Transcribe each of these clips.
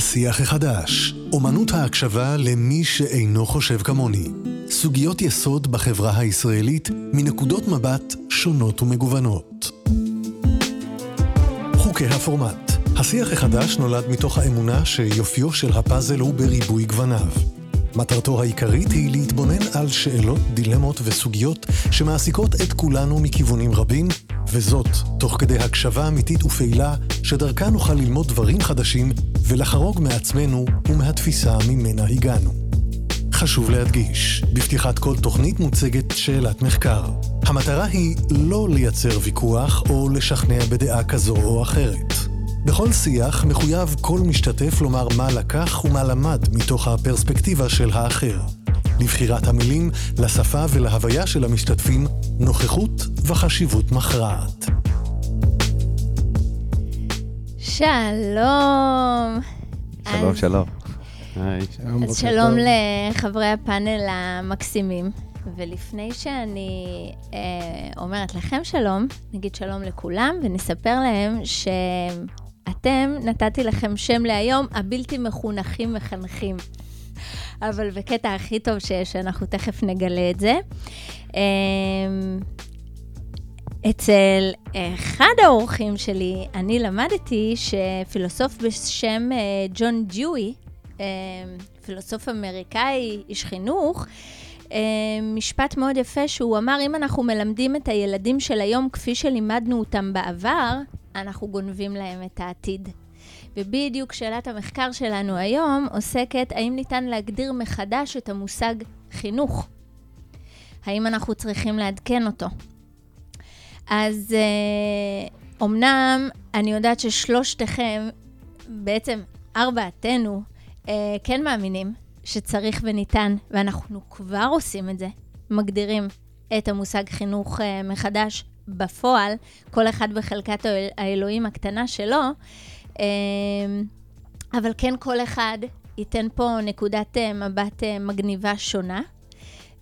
השיח החדש, אומנות ההקשבה למי שאינו חושב כמוני. סוגיות יסוד בחברה הישראלית מנקודות מבט שונות ומגוונות. חוקי הפורמט השיח החדש נולד מתוך האמונה שיופיו של הפאזל הוא בריבוי גווניו. מטרתו העיקרית היא להתבונן על שאלות, דילמות וסוגיות שמעסיקות את כולנו מכיוונים רבים, וזאת תוך כדי הקשבה אמיתית ופעילה, שדרכה נוכל ללמוד דברים חדשים ולחרוג מעצמנו ומהתפיסה ממנה הגענו. חשוב להדגיש, בפתיחת כל תוכנית מוצגת שאלת מחקר. המטרה היא לא לייצר ויכוח או לשכנע בדעה כזו או אחרת. בכל שיח מחויב כל משתתף לומר מה לקח ומה למד מתוך הפרספקטיבה של האחר. לבחירת המילים, לשפה ולהוויה של המשתתפים, נוכחות וחשיבות מכרעת. שלום. שלום, שלום. היי, שלום, אז שלום לחברי הפאנל המקסימים. ולפני שאני אה, אומרת לכם שלום, נגיד שלום לכולם ונספר להם שאתם, נתתי לכם שם להיום, הבלתי מחונכים מחנכים. אבל בקטע הכי טוב שיש, אנחנו תכף נגלה את זה. אה, אצל אחד האורחים שלי, אני למדתי שפילוסוף בשם אה, ג'ון ג'וי, אה, פילוסוף אמריקאי, איש חינוך, אה, משפט מאוד יפה שהוא אמר, אם אנחנו מלמדים את הילדים של היום כפי שלימדנו אותם בעבר, אנחנו גונבים להם את העתיד. ובדיוק שאלת המחקר שלנו היום עוסקת האם ניתן להגדיר מחדש את המושג חינוך. האם אנחנו צריכים לעדכן אותו? אז אה, אמנם אני יודעת ששלושתכם, בעצם ארבעתנו, אה, כן מאמינים שצריך וניתן, ואנחנו כבר עושים את זה, מגדירים את המושג חינוך אה, מחדש בפועל, כל אחד בחלקת האל- האלוהים הקטנה שלו, אה, אבל כן כל אחד ייתן פה נקודת אה, מבט אה, מגניבה שונה.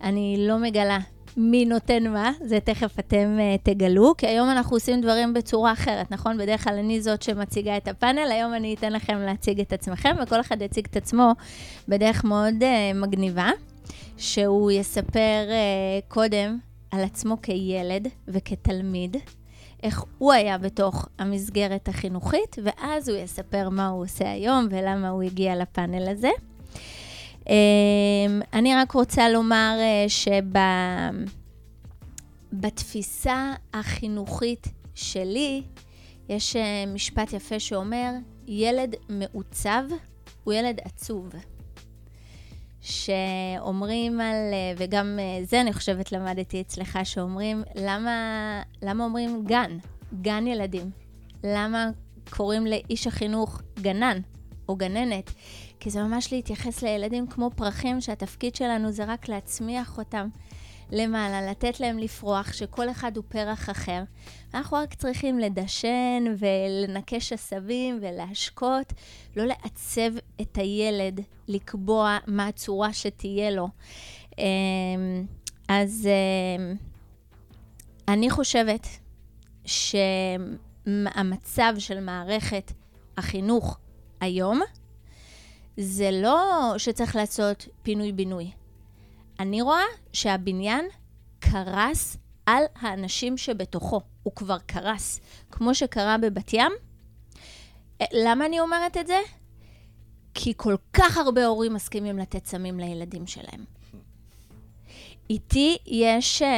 אני לא מגלה מי נותן מה, זה תכף אתם uh, תגלו, כי היום אנחנו עושים דברים בצורה אחרת, נכון? בדרך כלל אני זאת שמציגה את הפאנל, היום אני אתן לכם להציג את עצמכם, וכל אחד יציג את עצמו בדרך מאוד uh, מגניבה, שהוא יספר uh, קודם על עצמו כילד וכתלמיד, איך הוא היה בתוך המסגרת החינוכית, ואז הוא יספר מה הוא עושה היום ולמה הוא הגיע לפאנל הזה. Um, אני רק רוצה לומר uh, שבתפיסה החינוכית שלי, יש uh, משפט יפה שאומר, ילד מעוצב הוא ילד עצוב. שאומרים על, uh, וגם זה אני חושבת למדתי אצלך, שאומרים, למה, למה אומרים גן? גן ילדים. למה קוראים לאיש החינוך גנן או גננת? כי זה ממש להתייחס לילדים כמו פרחים, שהתפקיד שלנו זה רק להצמיח אותם למעלה, לתת להם לפרוח, שכל אחד הוא פרח אחר. אנחנו רק צריכים לדשן ולנקש עשבים ולהשקות, לא לעצב את הילד, לקבוע מה הצורה שתהיה לו. אמ, אז אמ, אני חושבת שהמצב של מערכת החינוך היום, זה לא שצריך לעשות פינוי-בינוי. אני רואה שהבניין קרס על האנשים שבתוכו. הוא כבר קרס, כמו שקרה בבת ים. אה, למה אני אומרת את זה? כי כל כך הרבה הורים מסכימים לתת סמים לילדים שלהם. איתי יש אה,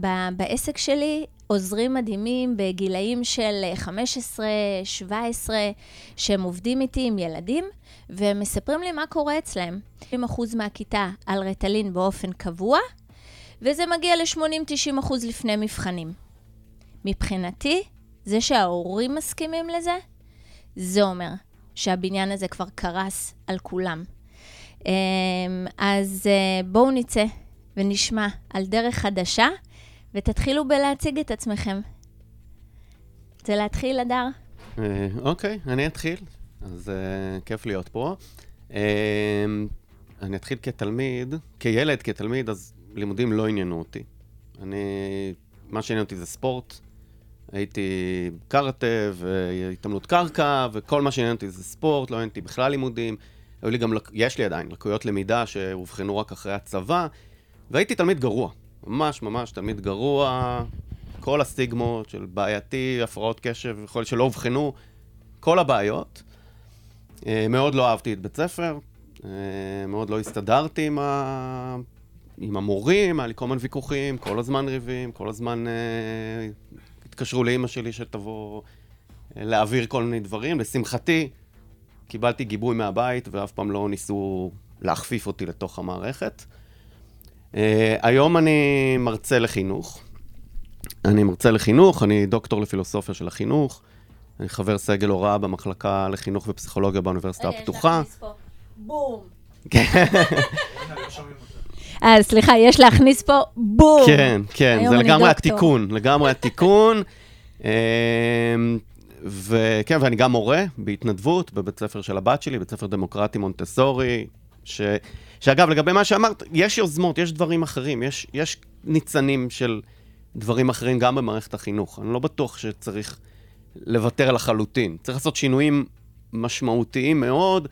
ב- בעסק שלי עוזרים מדהימים בגילאים של 15, 17, שהם עובדים איתי עם ילדים, והם מספרים לי מה קורה אצלם. 70% מהכיתה על רטלין באופן קבוע, וזה מגיע ל-80-90% לפני מבחנים. מבחינתי, זה שההורים מסכימים לזה, זה אומר שהבניין הזה כבר קרס על כולם. אמ, אז אה, בואו נצא ונשמע על דרך חדשה, ותתחילו בלהציג את עצמכם. רוצה להתחיל, הדר? אה, אוקיי, אני אתחיל. אז אה, כיף להיות פה. אה, אני אתחיל כתלמיד, כילד, כתלמיד, אז לימודים לא עניינו אותי. אני, מה שעניין אותי זה ספורט, הייתי קארטה והתעמלות קרקע, וכל מה שעניין אותי זה ספורט, לא עניין אותי בכלל לימודים. היו לי גם, יש לי עדיין, לקויות למידה שאובחנו רק אחרי הצבא, והייתי תלמיד גרוע. ממש ממש תלמיד גרוע, כל הסטיגמות של בעייתי, הפרעות קשב, להיות שלא אובחנו, כל הבעיות. אה, מאוד לא אהבתי את בית ספר, אה, מאוד לא הסתדרתי עם, ה... עם המורים, היה לי כל הזמן ויכוחים, כל הזמן ריבים, כל הזמן אה, התקשרו לאימא שלי שתבוא להעביר כל מיני דברים. לשמחתי, קיבלתי גיבוי מהבית ואף פעם לא ניסו להכפיף אותי לתוך המערכת. Uh, היום אני מרצה לחינוך. אני מרצה לחינוך, אני דוקטור לפילוסופיה של החינוך. אני חבר סגל הוראה במחלקה לחינוך ופסיכולוגיה באוניברסיטה הפתוחה. בום. כן. אה, סליחה, יש להכניס פה בום. כן, כן, זה לגמרי התיקון, לגמרי התיקון. אמ, וכן, ואני גם מורה בהתנדבות בבית ספר של הבת שלי, בית ספר דמוקרטי מונטסורי, ש... שאגב, לגבי מה שאמרת, יש יוזמות, יש דברים אחרים, יש, יש ניצנים של דברים אחרים גם במערכת החינוך. אני לא בטוח שצריך לוותר לחלוטין. צריך לעשות שינויים משמעותיים מאוד,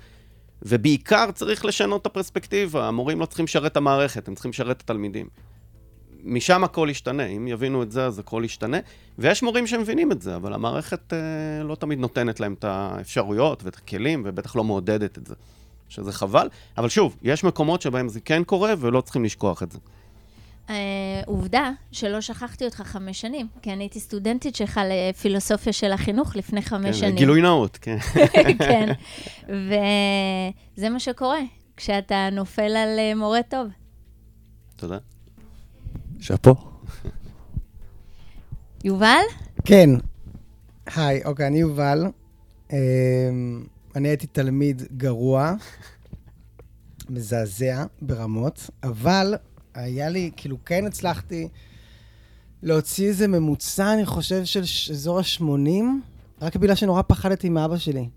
ובעיקר צריך לשנות את הפרספקטיבה. המורים לא צריכים לשרת את המערכת, הם צריכים לשרת את התלמידים. משם הכל ישתנה, אם יבינו את זה, אז הכל ישתנה. ויש מורים שמבינים את זה, אבל המערכת אה, לא תמיד נותנת להם את האפשרויות ואת הכלים, ובטח לא מעודדת את זה, שזה חבל. אבל שוב, יש מקומות שבהם זה כן קורה, ולא צריכים לשכוח את זה. Uh, עובדה שלא שכחתי אותך חמש שנים, כי אני הייתי סטודנטית שלך לפילוסופיה של החינוך לפני חמש כן, שנים. גילוי נאות, כן. כן, וזה מה שקורה כשאתה נופל על אה, מורה טוב. תודה. שאפו. יובל? כן. היי, אוקיי, אני יובל. אמ, אני הייתי תלמיד גרוע, מזעזע ברמות, אבל היה לי, כאילו, כן הצלחתי להוציא איזה ממוצע, אני חושב, של אזור ה-80, רק בגלל שנורא פחדתי מאבא שלי.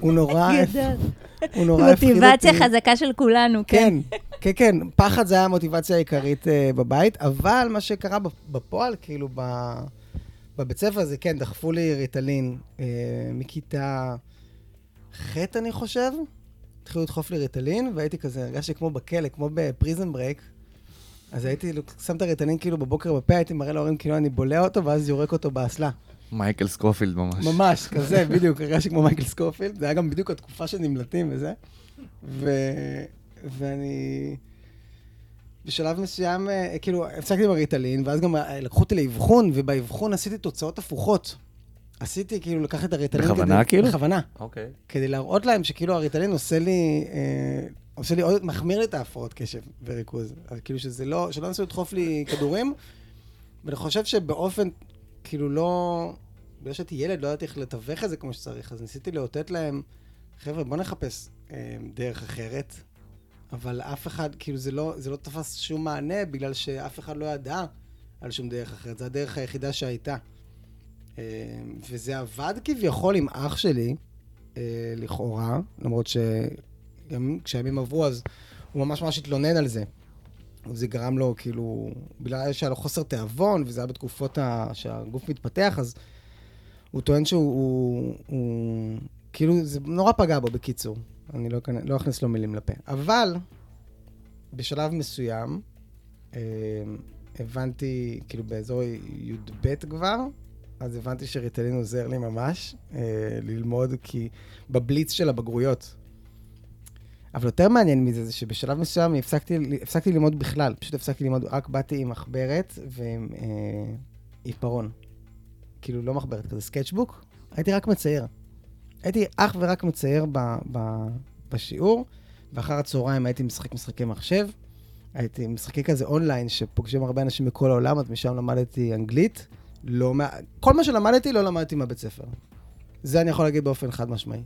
הוא נורא... הוא נורא הפחיד אותי. מוטיבציה חזקה של כולנו, כן. כן, כן, כן. פחד זה היה המוטיבציה העיקרית uh, בבית, אבל מה שקרה בפועל, כאילו, ב... בבית ספר הזה, כן, דחפו לי ריטלין uh, מכיתה ח', אני חושב. התחילו לדחוף לי ריטלין, והייתי כזה, הרגשתי כמו בכלא, כמו ב-Prison Break. אז הייתי שם את הריטלין כאילו בבוקר בפה, הייתי מראה להורים כאילו אני בולע אותו, ואז יורק אותו באסלה. מייקל סקופילד ממש. ממש, כזה, בדיוק, הרגשתי כמו מייקל סקופילד. זה היה גם בדיוק התקופה של נמלטים וזה. ו... ואני... בשלב מסוים, אה, כאילו, הפסקתי עם הריטלין, ואז גם אה, לקחו אותי לאבחון, ובאבחון עשיתי תוצאות הפוכות. עשיתי, כאילו, לקח את הריטלין בכוונה, כדי... כאילו? בכוונה. אוקיי. Okay. כדי להראות להם שכאילו הריטלין עושה לי, אה, עושה לי עוד, מחמיר לי את ההפרעות קשב וריכוז. כאילו שזה לא, שלא ניסו לדחוף לי כדורים, ואני חושב שבאופן כאילו לא... בגלל שהייתי ילד, לא ידעתי איך לתווך את זה כמו שצריך, אז ניסיתי לאותת להם, חבר'ה, בואו נחפש אה, דרך אחרת, אבל אף אחד, כאילו זה לא, זה לא תפס שום מענה, בגלל שאף אחד לא ידע על שום דרך אחרת, זו הדרך היחידה שהייתה. אה, וזה עבד כביכול עם אח שלי, אה, לכאורה, למרות שגם כשהימים עברו, אז הוא ממש ממש התלונן על זה. זה גרם לו, כאילו, בגלל שהיה לו חוסר תיאבון, וזה היה בתקופות ה... שהגוף מתפתח, אז הוא טוען שהוא, הוא, הוא, כאילו, זה נורא פגע בו, בקיצור. אני לא, לא אכניס לו מילים לפה. אבל, בשלב מסוים, אה, הבנתי, כאילו, באזור י"ב כבר, אז הבנתי שריטלין עוזר לי ממש אה, ללמוד, כי בבליץ של הבגרויות, אבל יותר מעניין מזה, זה שבשלב מסוים הפסקתי, הפסקתי ללמוד בכלל. פשוט הפסקתי ללמוד, רק באתי עם מחברת ועם אה, עיפרון. כאילו, לא מחברת כזה, סקצ'בוק. הייתי רק מצייר. הייתי אך ורק מצייר ב, ב, בשיעור, ואחר הצהריים הייתי משחק משחקי מחשב. הייתי משחקי כזה אונליין, שפוגשים הרבה אנשים מכל העולם, אז משם למדתי אנגלית. לא, כל מה שלמדתי, לא למדתי מהבית ספר. זה אני יכול להגיד באופן חד משמעי.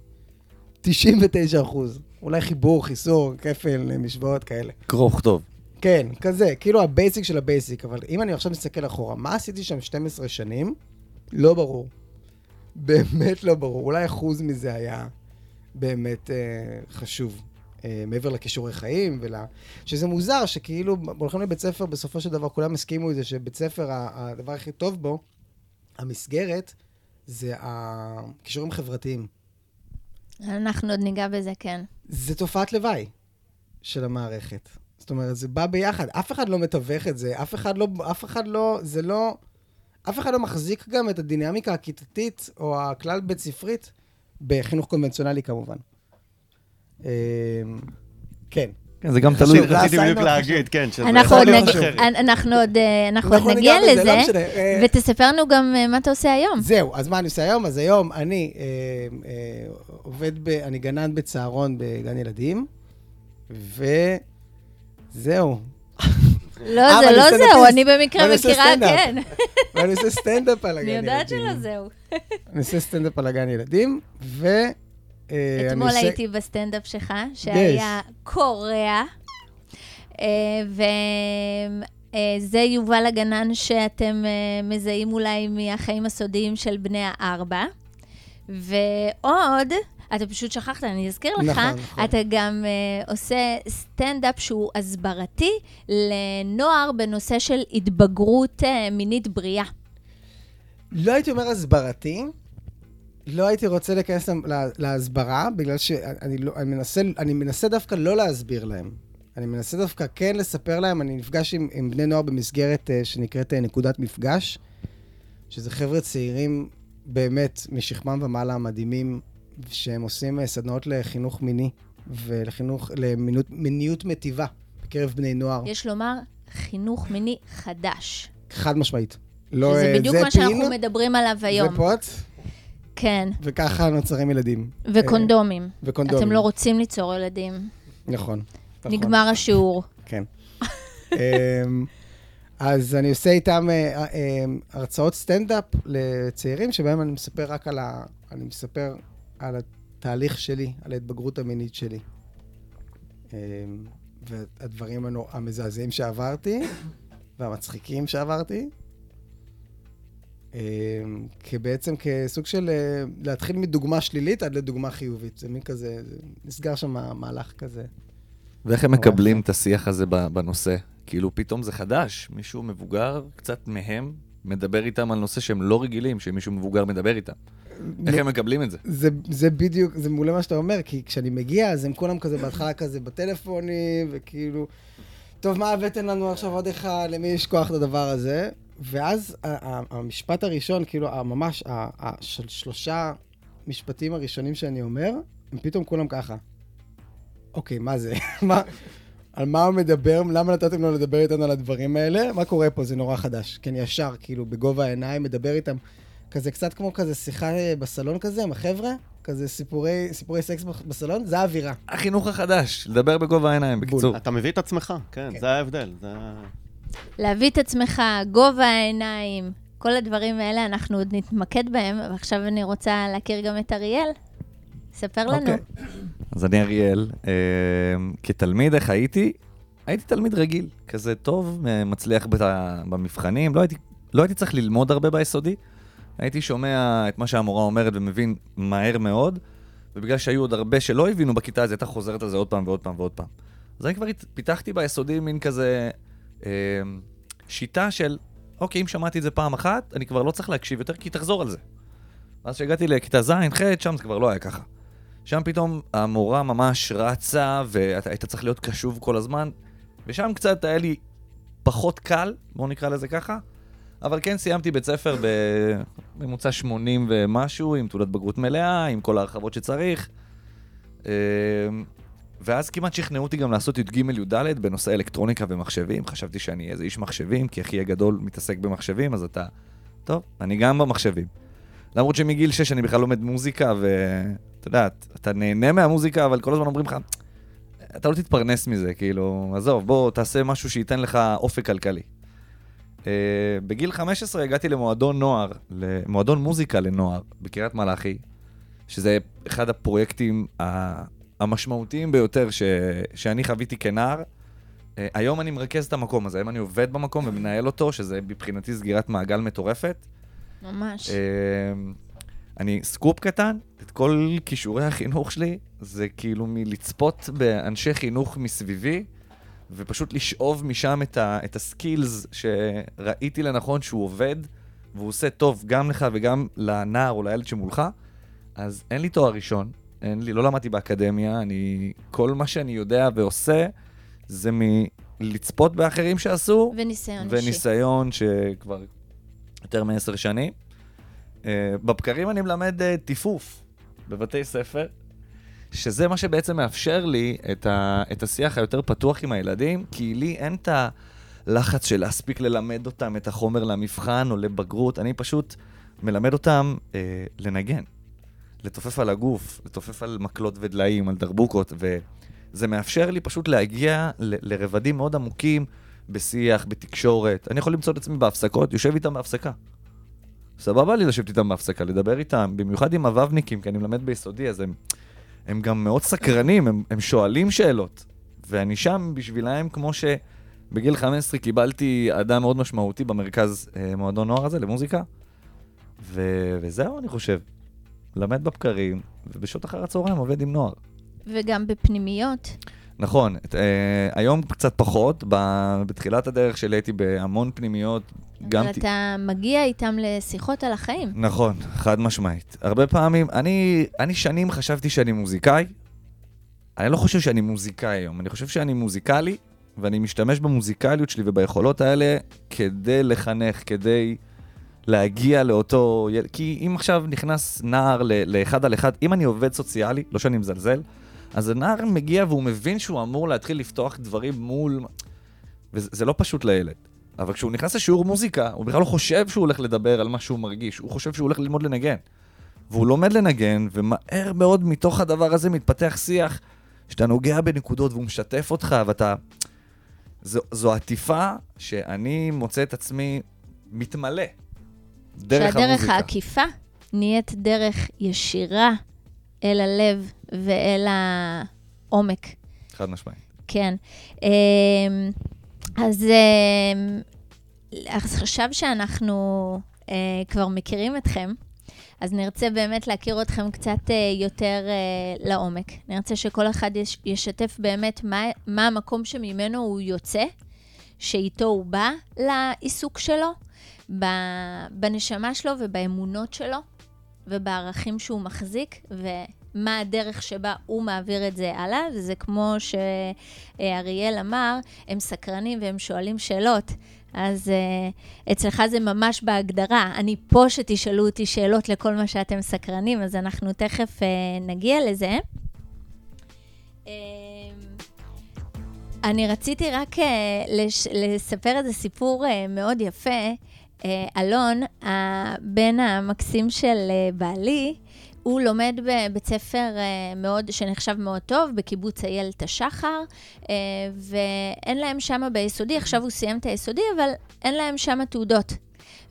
99 אחוז. אולי חיבור, חיסור, כפל, משוואות כאלה. קרוא וכתוב. כן, כזה, כאילו ה-basic של ה-basic, אבל אם אני עכשיו מסתכל אחורה, מה עשיתי שם 12 שנים? לא ברור. באמת לא ברור. אולי אחוז מזה היה באמת אה, חשוב. אה, מעבר לכישורי חיים, ול... שזה מוזר שכאילו הולכים לבית ספר, בסופו של דבר כולם הסכימו עם זה שבית ספר, הדבר הכי טוב בו, המסגרת זה הכישורים החברתיים. אנחנו עוד ניגע בזה, כן. זה תופעת לוואי של המערכת. זאת אומרת, זה בא ביחד. אף אחד לא מתווך את זה, אף אחד לא, אף אחד לא, זה לא... אף אחד לא מחזיק גם את הדינמיקה הכיתתית או הכלל בית ספרית בחינוך קונבנציונלי כמובן. אמ, כן. כן, זה גם תלוי. רציתי בדיוק להגיד, כן, שזה אנחנו יכול עוד להיות אחרת. אנ- אנחנו עוד אה, אנחנו אנחנו עוד נגיע בזה, לא לזה. אה, ותספר לנו גם אה, מה אתה עושה היום. זהו, אז מה אני עושה היום? אז היום אני עובד, אני גנן בצהרון בגן ילדים, וזהו. לא, זה לא. זהו, אני במקרה מכירה. כן. ואני עושה סטנדאפ על הגן אני ילדים. יודעת שלא זהו. אני עושה סטנדאפ על הגן ילדים, ו... אה, אתמול עושה- הייתי בסטנדאפ שלך, שהיה קורע, אה, וזה יובל הגנן שאתם אה, מזהים אולי מהחיים הסודיים של בני הארבע. ועוד, אתה פשוט שכחת, אני אזכיר לך, נכון, נכון. אתה גם אה, עושה סטנדאפ שהוא הסברתי לנוער בנושא של התבגרות אה, מינית בריאה. לא הייתי אומר הסברתי, לא הייתי רוצה להיכנס לה- להסברה, בגלל שאני לא, אני מנסה, אני מנסה דווקא לא להסביר להם. אני מנסה דווקא כן לספר להם, אני נפגש עם, עם בני נוער במסגרת uh, שנקראת uh, נקודת מפגש, שזה חבר'ה צעירים באמת משכמם ומעלה מדהימים, שהם עושים uh, סדנאות לחינוך מיני ולחינוך, למיניות מיניות מטיבה בקרב בני נוער, יש לומר, חינוך מיני חדש. חד משמעית. לא, שזה בדיוק זה מה שאנחנו פין, מדברים עליו היום. זה פוט, כן, וככה נוצרים ילדים. וקונדומים. וקונדומים. אתם לא רוצים ליצור ילדים. נכון. נכון. נגמר השיעור. כן. אמ, אז אני עושה איתם אה, אה, הרצאות סטנדאפ לצעירים, שבהם אני מספר רק על ה... אני מספר על התהליך שלי, על ההתבגרות המינית שלי. אמ, והדברים המזעזעים שעברתי, והמצחיקים שעברתי. אמ, כבעצם כסוג של אה, להתחיל מדוגמה שלילית עד לדוגמה חיובית. זה מין כזה, זה נסגר שם מהלך כזה. ואיך הם מקבלים. את השיח הזה בנושא? כאילו, פתאום זה חדש, מישהו מבוגר קצת מהם מדבר איתם על נושא שהם לא רגילים, שמישהו מבוגר מדבר איתם. איך הם מקבלים את זה? זה, זה בדיוק, זה מעולה מה שאתה אומר, כי כשאני מגיע, אז הם כולם כזה בהתחלה כזה בטלפונים, וכאילו, טוב, מה הבאתם לנו עכשיו עוד אחד, למי יש כוח לדבר הזה? ואז המשפט הראשון, כאילו, ממש, ה- ה- של שלושה משפטים הראשונים שאני אומר, הם פתאום כולם ככה. אוקיי, מה זה? מה, על מה הוא מדבר? למה נתתם לו לדבר איתנו על הדברים האלה? מה קורה פה? זה נורא חדש. כי אני ישר, כאילו, בגובה העיניים, מדבר איתם. כזה קצת כמו כזה שיחה אה, בסלון כזה עם החבר'ה, כזה סיפורי, סיפורי סקס בסלון, זה האווירה. החינוך החדש, לדבר בגובה העיניים, בקיצור. אתה מביא את עצמך, כן, כן. זה ההבדל. זה... להביא את עצמך, גובה העיניים, כל הדברים האלה, אנחנו עוד נתמקד בהם, ועכשיו אני רוצה להכיר גם את אריאל. ספר לנו. אוקיי. אז אני אריאל, אה, כתלמיד, איך הייתי? הייתי תלמיד רגיל, כזה טוב, אה, מצליח במבחנים, לא הייתי, לא הייתי צריך ללמוד הרבה ביסודי. הייתי שומע את מה שהמורה אומרת ומבין מהר מאוד, ובגלל שהיו עוד הרבה שלא הבינו בכיתה, אז הייתה חוזרת על זה עוד פעם ועוד פעם ועוד פעם. אז אני כבר פיתחתי ביסודי מין כזה שיטה של, אוקיי, אם שמעתי את זה פעם אחת, אני כבר לא צריך להקשיב יותר, כי תחזור על זה. ואז כשהגעתי לכיתה ז', ח', שם זה כבר לא היה ככה. שם פתאום המורה ממש רצה, ואתה היית צריך להיות קשוב כל הזמן, ושם קצת היה לי פחות קל, בואו נקרא לזה ככה, אבל כן סיימתי בית ספר בממוצע 80 ומשהו, עם תעודת בגרות מלאה, עם כל ההרחבות שצריך. ואז כמעט שכנעו אותי גם לעשות י"ג-י"ד בנושא אלקטרוניקה ומחשבים. חששבתי שאני איזה איש מחשבים, כי אחי הגדול מתעסק במחשבים, אז אתה... טוב, אני גם במחשבים. למרות שמגיל 6 אני בכלל לומד מוזיקה, ואתה יודע, אתה נהנה מהמוזיקה, אבל כל הזמן אומרים לך, אתה לא תתפרנס מזה, כאילו, עזוב, בוא תעשה משהו שייתן לך אופק כלכלי. Uh, בגיל 15 הגעתי למועדון נוער, למועדון מוזיקה לנוער בקריית מלאכי, שזה אחד הפרויקטים המשמעותיים ביותר ש, שאני חוויתי כנער. Uh, היום אני מרכז את המקום הזה, היום אני עובד במקום ומנהל אותו, שזה מבחינתי סגירת מעגל מטורפת. ממש. אמ, אני סקופ קטן, את כל כישורי החינוך שלי, זה כאילו מלצפות באנשי חינוך מסביבי, ופשוט לשאוב משם את, ה, את ה-skills שראיתי לנכון שהוא עובד, והוא עושה טוב גם לך וגם לנער או לילד שמולך, אז אין לי תואר ראשון, אין לי, לא למדתי באקדמיה, אני, כל מה שאני יודע ועושה זה מלצפות באחרים שעשו, וניסיון אישי. וניסיון שכבר יותר מעשר שנים. Uh, בבקרים אני מלמד uh, טיפוף בבתי ספר, שזה מה שבעצם מאפשר לי את, ה, את השיח היותר פתוח עם הילדים, כי לי אין את הלחץ של להספיק ללמד אותם את החומר למבחן או לבגרות, אני פשוט מלמד אותם uh, לנגן, לתופף על הגוף, לתופף על מקלות ודליים, על דרבוקות, וזה מאפשר לי פשוט להגיע ל, לרבדים מאוד עמוקים בשיח, בתקשורת. אני יכול למצוא את עצמי בהפסקות, יושב איתם בהפסקה. סבבה לי לשבת איתם בהפסקה, לדבר איתם, במיוחד עם הו"בניקים, כי אני מלמד ביסודי, אז הם, הם גם מאוד סקרנים, הם, הם שואלים שאלות. ואני שם בשבילהם, כמו שבגיל 15 קיבלתי אדם מאוד משמעותי במרכז אה, מועדון נוער הזה למוזיקה, ו, וזהו, אני חושב. למד בבקרים, ובשעות אחר הצהריים עובד עם נוער. וגם בפנימיות. נכון, את, אה, היום קצת פחות, ב, בתחילת הדרך שלי הייתי בהמון פנימיות. אבל אתה מגיע איתם לשיחות על החיים. נכון, חד משמעית. הרבה פעמים, אני, אני שנים חשבתי שאני מוזיקאי. אני לא חושב שאני מוזיקאי היום, אני חושב שאני מוזיקלי, ואני משתמש במוזיקליות שלי וביכולות האלה כדי לחנך, כדי להגיע לאותו. כי אם עכשיו נכנס נער לאחד על אחד, אם אני עובד סוציאלי, לא שאני מזלזל, אז הנער מגיע והוא מבין שהוא אמור להתחיל לפתוח דברים מול... וזה זה לא פשוט לילד. אבל כשהוא נכנס לשיעור מוזיקה, הוא בכלל לא חושב שהוא הולך לדבר על מה שהוא מרגיש, הוא חושב שהוא הולך ללמוד לנגן. והוא לומד לנגן, ומהר מאוד מתוך הדבר הזה מתפתח שיח שאתה נוגע בנקודות והוא משתף אותך, ואתה... זו, זו עטיפה שאני מוצא את עצמי מתמלא. דרך שהדרך המוזיקה. העקיפה נהיית דרך ישירה אל הלב ואל העומק. חד משמעית. כן. אמ, אז אמ, אז עכשיו שאנחנו אה, כבר מכירים אתכם, אז נרצה באמת להכיר אתכם קצת אה, יותר אה, לעומק. נרצה שכל אחד יש, ישתף באמת מה, מה המקום שממנו הוא יוצא, שאיתו הוא בא לעיסוק שלו, בנשמה שלו ובאמונות שלו, ובערכים שהוא מחזיק, ומה הדרך שבה הוא מעביר את זה הלאה. וזה כמו שאריאל אמר, הם סקרנים והם שואלים שאלות. אז uh, אצלך זה ממש בהגדרה. אני פה שתשאלו אותי שאלות לכל מה שאתם סקרנים, אז אנחנו תכף uh, נגיע לזה. Um, אני רציתי רק uh, לש, לספר איזה סיפור uh, מאוד יפה. Uh, אלון, הבן המקסים של uh, בעלי, הוא לומד בבית ספר uh, מאוד, שנחשב מאוד טוב, בקיבוץ איילת השחר, uh, ואין להם שם ביסודי, עכשיו הוא סיים את היסודי, אבל אין להם שם תעודות.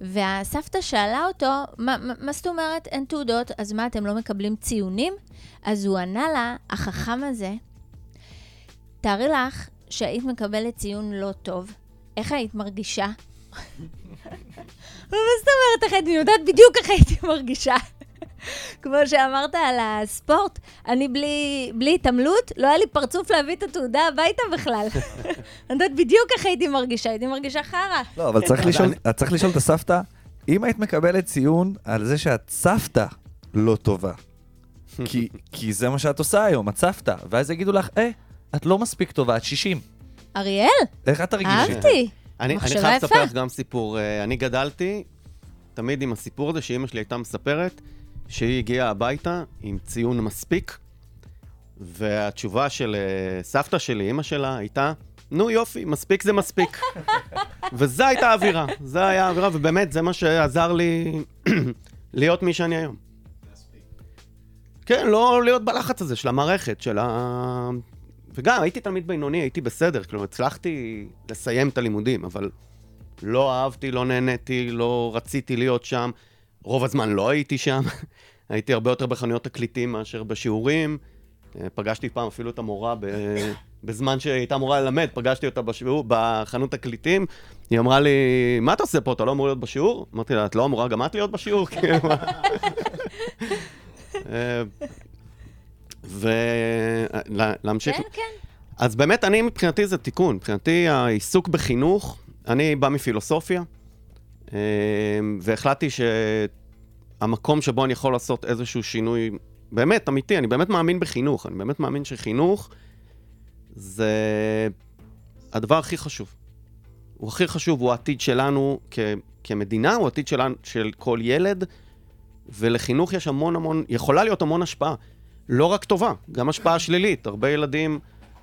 והסבתא שאלה אותו, מה, זאת אומרת אין תעודות, אז מה, אתם לא מקבלים ציונים? אז הוא ענה לה, החכם הזה, תארי לך שהיית מקבלת ציון לא טוב, איך היית מרגישה? מה זאת אומרת איך הייתי, אני יודעת בדיוק איך הייתי מרגישה. כמו שאמרת על הספורט, אני בלי, בלי התעמלות, לא היה לי פרצוף להביא את התעודה הביתה בכלל. אני יודעת בדיוק איך הייתי מרגישה, הייתי מרגישה חרא. לא, אבל צריך לשאול, צריך לשאול את הסבתא, אם היית מקבלת ציון על זה שאת סבתא לא טובה, כי, כי זה מה שאת עושה היום, את סבתא, ואז יגידו לך, אה, את לא מספיק טובה, את 60. אריאל, איך את תרגישי? אהבתי. אני, אני חייב. לספר לך גם סיפור. אה, אני גדלתי תמיד עם הסיפור הזה שאימא שלי הייתה מספרת שהיא הגיעה הביתה עם ציון מספיק, והתשובה של אה, סבתא שלי, אימא שלה, הייתה, נו יופי, מספיק זה מספיק. וזו הייתה האווירה, זו הייתה האווירה, ובאמת, זה מה שעזר לי להיות מי שאני היום. כן, לא להיות בלחץ הזה של המערכת, של ה... וגם, הייתי תלמיד בינוני, הייתי בסדר, כלומר, הצלחתי לסיים את הלימודים, אבל לא אהבתי, לא נהניתי, לא רציתי להיות שם. רוב הזמן לא הייתי שם. הייתי הרבה יותר בחנויות תקליטים מאשר בשיעורים. אה, פגשתי פעם אפילו את המורה ב... בזמן שהיא הייתה אמורה ללמד, פגשתי אותה בשיעור, בחנות תקליטים. היא אמרה לי, מה אתה עושה פה? אתה לא אמור להיות בשיעור? אמרתי לה, את לא אמורה גם את להיות בשיעור? כאילו, מה?" אה, ולהמשיך... כן, כן. אז באמת, אני מבחינתי זה תיקון. מבחינתי העיסוק בחינוך, אני בא מפילוסופיה, אה, והחלטתי שהמקום שבו אני יכול לעשות איזשהו שינוי, באמת, אמיתי, אני באמת מאמין בחינוך, אני באמת מאמין שחינוך זה הדבר הכי חשוב. הוא הכי חשוב, הוא העתיד שלנו כ- כמדינה, הוא העתיד שלנו, של כל ילד, ולחינוך יש המון המון, יכולה להיות המון השפעה. לא רק טובה, גם השפעה שלילית. הרבה ילדים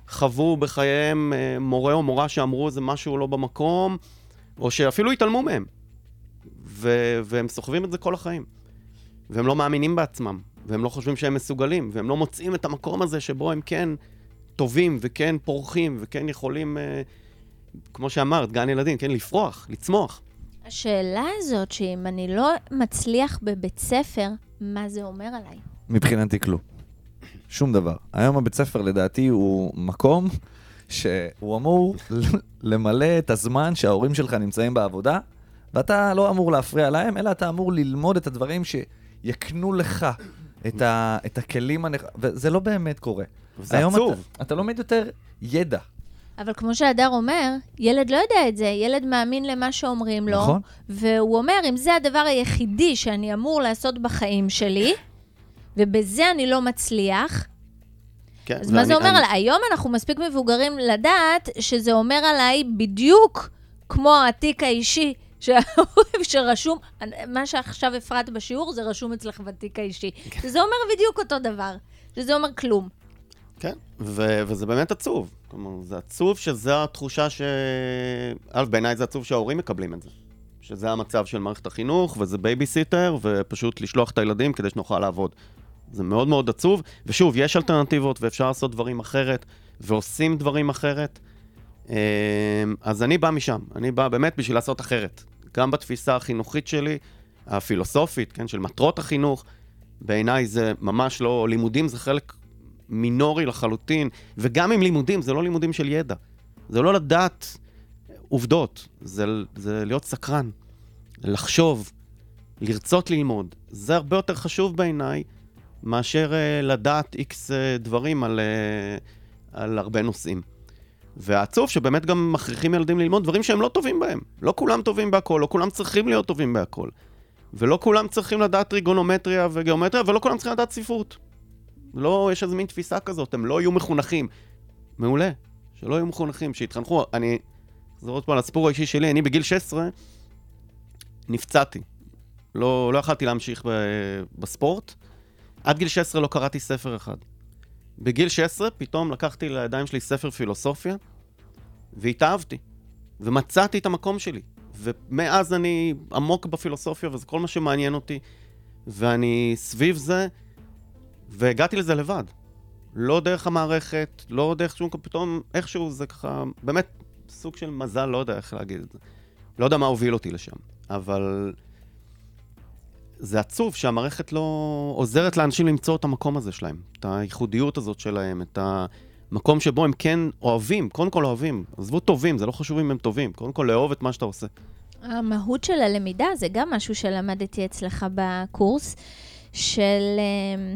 חוו בחייהם אה, מורה או מורה שאמרו איזה משהו לא במקום, או שאפילו התעלמו מהם. ו- והם סוחבים את זה כל החיים. והם לא מאמינים בעצמם, והם לא חושבים שהם מסוגלים, והם לא מוצאים את המקום הזה שבו הם כן טובים, וכן פורחים, וכן יכולים, אה, כמו שאמרת, גן ילדים, כן, לפרוח, לצמוח. השאלה הזאת, שאם אני לא מצליח בבית ספר, מה זה אומר עליי? מבחינתי כלום. שום דבר. היום הבית ספר לדעתי הוא מקום שהוא אמור למלא את הזמן שההורים שלך נמצאים בעבודה, ואתה לא אמור להפריע להם, אלא אתה אמור ללמוד את הדברים שיקנו לך את, ה, את הכלים הנכ... וזה לא באמת קורה. זה היום עצוב. אתה, אתה לומד יותר ידע. אבל כמו שהדר אומר, ילד לא יודע את זה, ילד מאמין למה שאומרים לו, נכון. והוא אומר, אם זה הדבר היחידי שאני אמור לעשות בחיים שלי, ובזה אני לא מצליח, כן, אז מה זה אומר אני- עליי? היום אנחנו מספיק מבוגרים לדעת שזה אומר עליי בדיוק כמו התיק האישי שרשום, מה שעכשיו הפרעת בשיעור זה רשום אצלך בתיק האישי. שזה אומר בדיוק אותו דבר, שזה אומר כלום. כן, ו- וזה באמת עצוב. כלומר, זה עצוב שזו התחושה ש... א', בעיניי זה עצוב שההורים מקבלים את זה. שזה המצב של מערכת החינוך, וזה בייביסיטר, ופשוט לשלוח את הילדים כדי שנוכל לעבוד. זה מאוד מאוד עצוב, ושוב, יש אלטרנטיבות ואפשר לעשות דברים אחרת, ועושים דברים אחרת. אמ, אז אני בא משם, אני בא באמת בשביל לעשות אחרת. גם בתפיסה החינוכית שלי, הפילוסופית, כן, של מטרות החינוך, בעיניי זה ממש לא, לימודים זה חלק מינורי לחלוטין, וגם עם לימודים, זה לא לימודים של ידע. זה לא לדעת עובדות, זה, זה להיות סקרן, לחשוב, לרצות ללמוד. זה הרבה יותר חשוב בעיניי מאשר uh, לדעת איקס uh, דברים על, uh, על הרבה נושאים. והעצוב שבאמת גם מכריחים ילדים ללמוד דברים שהם לא טובים בהם. לא כולם טובים בהכל, לא כולם צריכים להיות טובים בהכל. ולא כולם צריכים לדעת טריגונומטריה וגיאומטריה, ולא כולם צריכים לדעת ספרות. לא, יש איזה מין תפיסה כזאת, הם לא יהיו מחונכים. מעולה, שלא יהיו מחונכים, שיתחנכו. אני, אחזור עוד פעם לסיפור האישי שלי, אני בגיל 16 נפצעתי. לא, לא יכלתי להמשיך ב, בספורט. עד גיל 16 לא קראתי ספר אחד. בגיל 16 פתאום לקחתי לידיים שלי ספר פילוסופיה, והתאהבתי. ומצאתי את המקום שלי. ומאז אני עמוק בפילוסופיה, וזה כל מה שמעניין אותי. ואני סביב זה, והגעתי לזה לבד. לא דרך המערכת, לא דרך שום... פתאום איכשהו זה ככה, באמת סוג של מזל, לא יודע איך להגיד את זה. לא יודע מה הוביל אותי לשם, אבל זה עצוב שהמערכת לא עוזרת לאנשים למצוא את המקום הזה שלהם, את הייחודיות הזאת שלהם, את המקום שבו הם כן אוהבים, קודם כל אוהבים. עזבו טובים, זה לא חשוב אם הם טובים, קודם כל לאהוב את מה שאתה עושה. המהות של הלמידה זה גם משהו שלמדתי אצלך בקורס, של אה,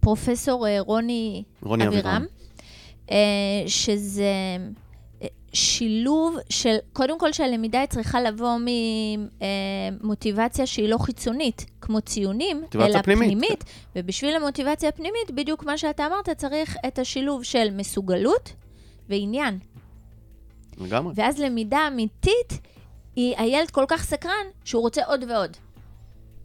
פרופסור אה, רוני רוני אבירם. אבירם, אה, שזה שילוב של, קודם כל שהלמידה היא צריכה לבוא ממוטיבציה שהיא לא חיצונית, כמו ציונים, אלא פנימית. פנימית. ובשביל המוטיבציה הפנימית, בדיוק מה שאתה אמרת, צריך את השילוב של מסוגלות ועניין. לגמרי. ואז למידה אמיתית, היא הילד כל כך סקרן, שהוא רוצה עוד ועוד.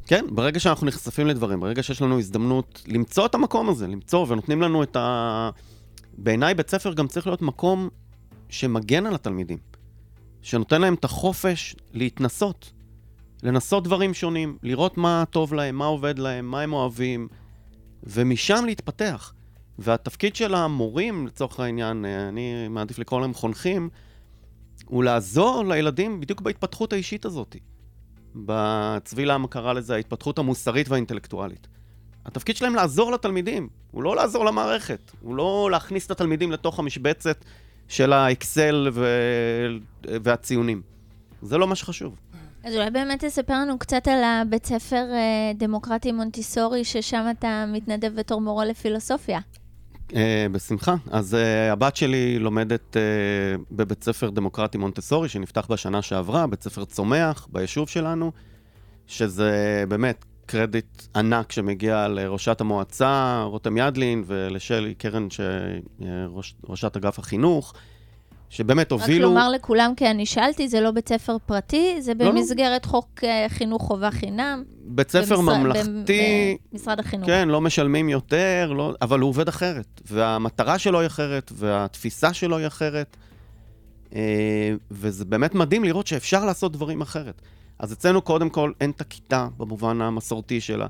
כן, ברגע שאנחנו נחשפים לדברים, ברגע שיש לנו הזדמנות למצוא את המקום הזה, למצוא, ונותנים לנו את ה... בעיניי בית ספר גם צריך להיות מקום שמגן על התלמידים, שנותן להם את החופש להתנסות, לנסות דברים שונים, לראות מה טוב להם, מה עובד להם, מה הם אוהבים, ומשם להתפתח. והתפקיד של המורים, לצורך העניין, אה, אני מעדיף לקרוא להם חונכים, הוא לעזור לילדים בדיוק בהתפתחות האישית הזאת. בצבי למה קרא לזה ההתפתחות המוסרית והאינטלקטואלית. התפקיד שלהם לעזור לתלמידים, הוא לא לעזור למערכת, הוא לא להכניס את התלמידים לתוך המשבצת של האקסל ו... והציונים. זה לא מה שחשוב. אז אולי באמת תספר לנו קצת על הבית ספר אה, דמוקרטי מונטיסורי, ששם אתה מתנדב בתור מורה לפילוסופיה. אה, בשמחה. אז אה, הבת שלי לומדת אה, בבית ספר דמוקרטי מונטסורי, שנפתח בשנה שעברה, בית ספר צומח ביישוב שלנו, שזה באמת קרדיט ענק שמגיע לראשת המועצה, רותם ידלין, ולשלי קרן, שראשת אגף החינוך. שבאמת הובילו... רק לומר לכולם, כי אני שאלתי, זה לא בית ספר פרטי, זה לא, לא. במסגרת חוק אה, חינוך חובה חינם. בית ספר במשרד- ממלכתי, במשרד החינוך. כן, לא משלמים יותר, לא, אבל הוא עובד אחרת. והמטרה שלו היא אחרת, והתפיסה שלו היא אחרת. אה, וזה באמת מדהים לראות שאפשר לעשות דברים אחרת. אז אצלנו קודם כל אין את הכיתה במובן המסורתי שלה,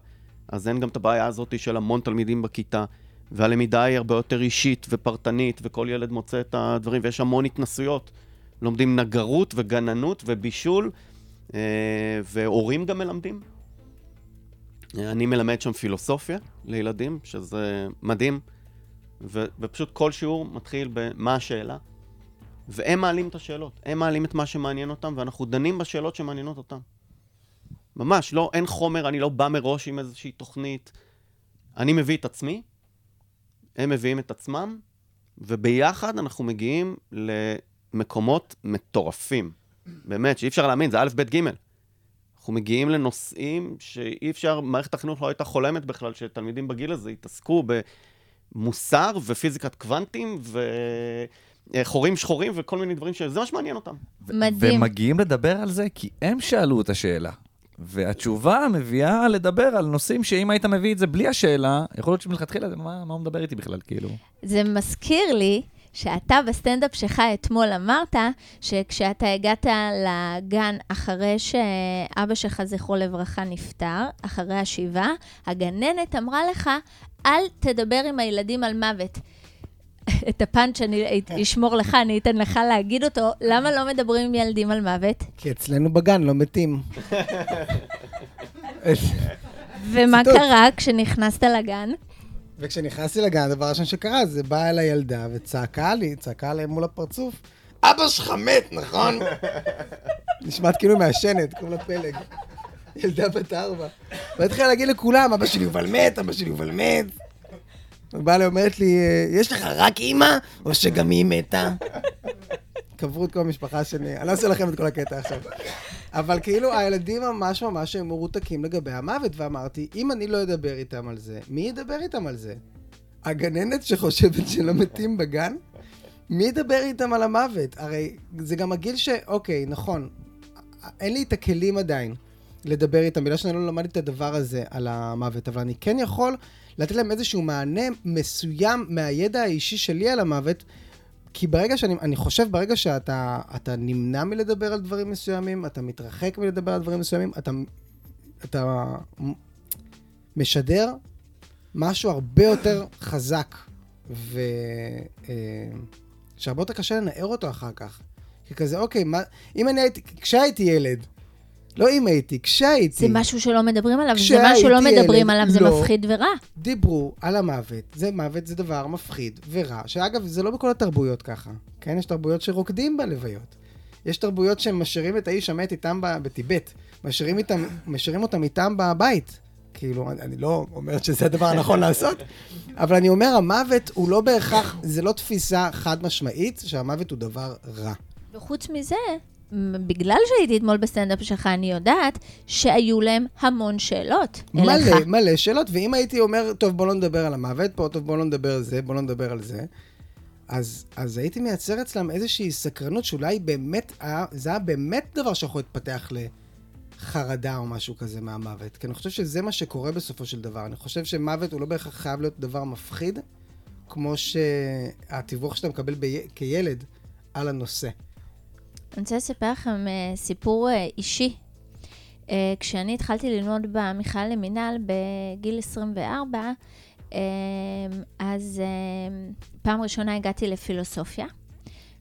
אז אין גם את הבעיה הזאת של המון תלמידים בכיתה, והלמידה היא הרבה יותר אישית ופרטנית, וכל ילד מוצא את הדברים, ויש המון התנסויות. לומדים נגרות וגננות ובישול, אה, והורים גם מלמדים. אני מלמד שם פילוסופיה לילדים, שזה מדהים, ו- ופשוט כל שיעור מתחיל במה השאלה, והם מעלים את השאלות, הם מעלים את מה שמעניין אותם, ואנחנו דנים בשאלות שמעניינות אותם. ממש, לא, אין חומר, אני לא בא מראש עם איזושהי תוכנית. אני מביא את עצמי, הם מביאים את עצמם, וביחד אנחנו מגיעים למקומות מטורפים. באמת, שאי אפשר להאמין, זה א', ב', ג'. אנחנו מגיעים לנושאים שאי אפשר, מערכת החינוך לא הייתה חולמת בכלל שתלמידים בגיל הזה יתעסקו במוסר ופיזיקת קוונטים וחורים שחורים וכל מיני דברים שזה מה שמעניין אותם. מדהים. ומגיעים לדבר על זה כי הם שאלו את השאלה. והתשובה מביאה לדבר על נושאים שאם היית מביא את זה בלי השאלה, יכול להיות שמלכתחילה, זה, מה, מה הוא מדבר איתי בכלל, כאילו? זה מזכיר לי שאתה בסטנדאפ שלך אתמול אמרת שכשאתה הגעת לגן אחרי שאבא שלך, זכרו לברכה, נפטר, אחרי השבעה, הגננת אמרה לך, אל תדבר עם הילדים על מוות. את הפאנץ' אני אשמור לך, אני אתן לך להגיד אותו. למה לא מדברים עם ילדים על מוות? כי אצלנו בגן לא מתים. ומה. קרה כשנכנסת לגן? וכשנכנסתי לגן, הדבר הראשון שקרה, זה באה אליי ילדה וצעקה לי, צעקה לי מול הפרצוף, אבא שלך מת, נכון? נשמעת כאילו מעשנת, קוראים לה פלג. ילדה בת ארבע. והתחילה להגיד לכולם, אבא שלי יובל מת, אבא שלי יובל מת. ובאה אליי אומרת לי, יש לך רק אימא, או שגם היא מתה? קברו את כל המשפחה שלי, אני לא אעשה לכם את כל הקטע עכשיו. אבל כאילו, הילדים ממש ממש היו מרותקים לגבי המוות, ואמרתי, אם אני לא אדבר איתם על זה, מי ידבר איתם על זה? הגננת שחושבת שלא מתים בגן? מי ידבר איתם על המוות? הרי זה גם הגיל ש... אוקיי, נכון, אין לי את הכלים עדיין לדבר איתם, בגלל שאני לא למדתי את הדבר הזה על המוות, אבל אני כן יכול לתת להם איזשהו מענה מסוים מהידע האישי שלי על המוות, כי ברגע שאני, אני חושב, ברגע שאתה אתה נמנע מלדבר על דברים מסוימים, אתה מתרחק מלדבר על דברים מסוימים, אתה, אתה משדר משהו הרבה יותר חזק, ו... אה, שהרבה יותר קשה לנער אותו אחר כך. כי כזה, אוקיי, מה, אם אני הייתי, כשהייתי ילד, לא אם הייתי, כשהייתי, זה משהו שלא מדברים עליו, זה משהו שלא מדברים ילד, עליו, זה לא. מפחיד ורע. דיברו על המוות. זה מוות זה דבר מפחיד ורע, שאגב, זה לא בכל התרבויות ככה. כן, יש תרבויות שרוקדים בלוויות. יש תרבויות שמשאירים את האיש המת איתם בטיבט. משאירים, איתם, משאירים אותם איתם בבית. כאילו, אני, לא אומרת שזה הדבר הנכון לעשות, אבל אני אומר, המוות הוא לא בהכרח, זה לא תפיסה חד משמעית שהמוות הוא דבר רע. וחוץ מזה, בגלל שהייתי אתמול בסטנדאפ שלך, אני יודעת שהיו להם המון שאלות אליך. מלא, מלא שאלות, ואם הייתי אומר, טוב, בוא לא נדבר על המוות פה, טוב, בוא לא נדבר על זה, בוא לא נדבר על זה, אז, אז הייתי מייצר אצלם איזושהי סקרנות שאולי באמת, היה, זה היה באמת דבר שיכול להתפתח לחרדה או משהו כזה מהמוות. כי אני חושב שזה מה שקורה בסופו של דבר. אני חושב שמוות הוא לא בהכרח חייב להיות דבר מפחיד, כמו שהתיווך שאתה מקבל בי... כילד על הנושא. אני רוצה לספר לכם אה, סיפור אה, אישי. אה, כשאני התחלתי ללמוד במכלל למינהל בגיל 24, אה, אז פעם ראשונה הגעתי לפילוסופיה,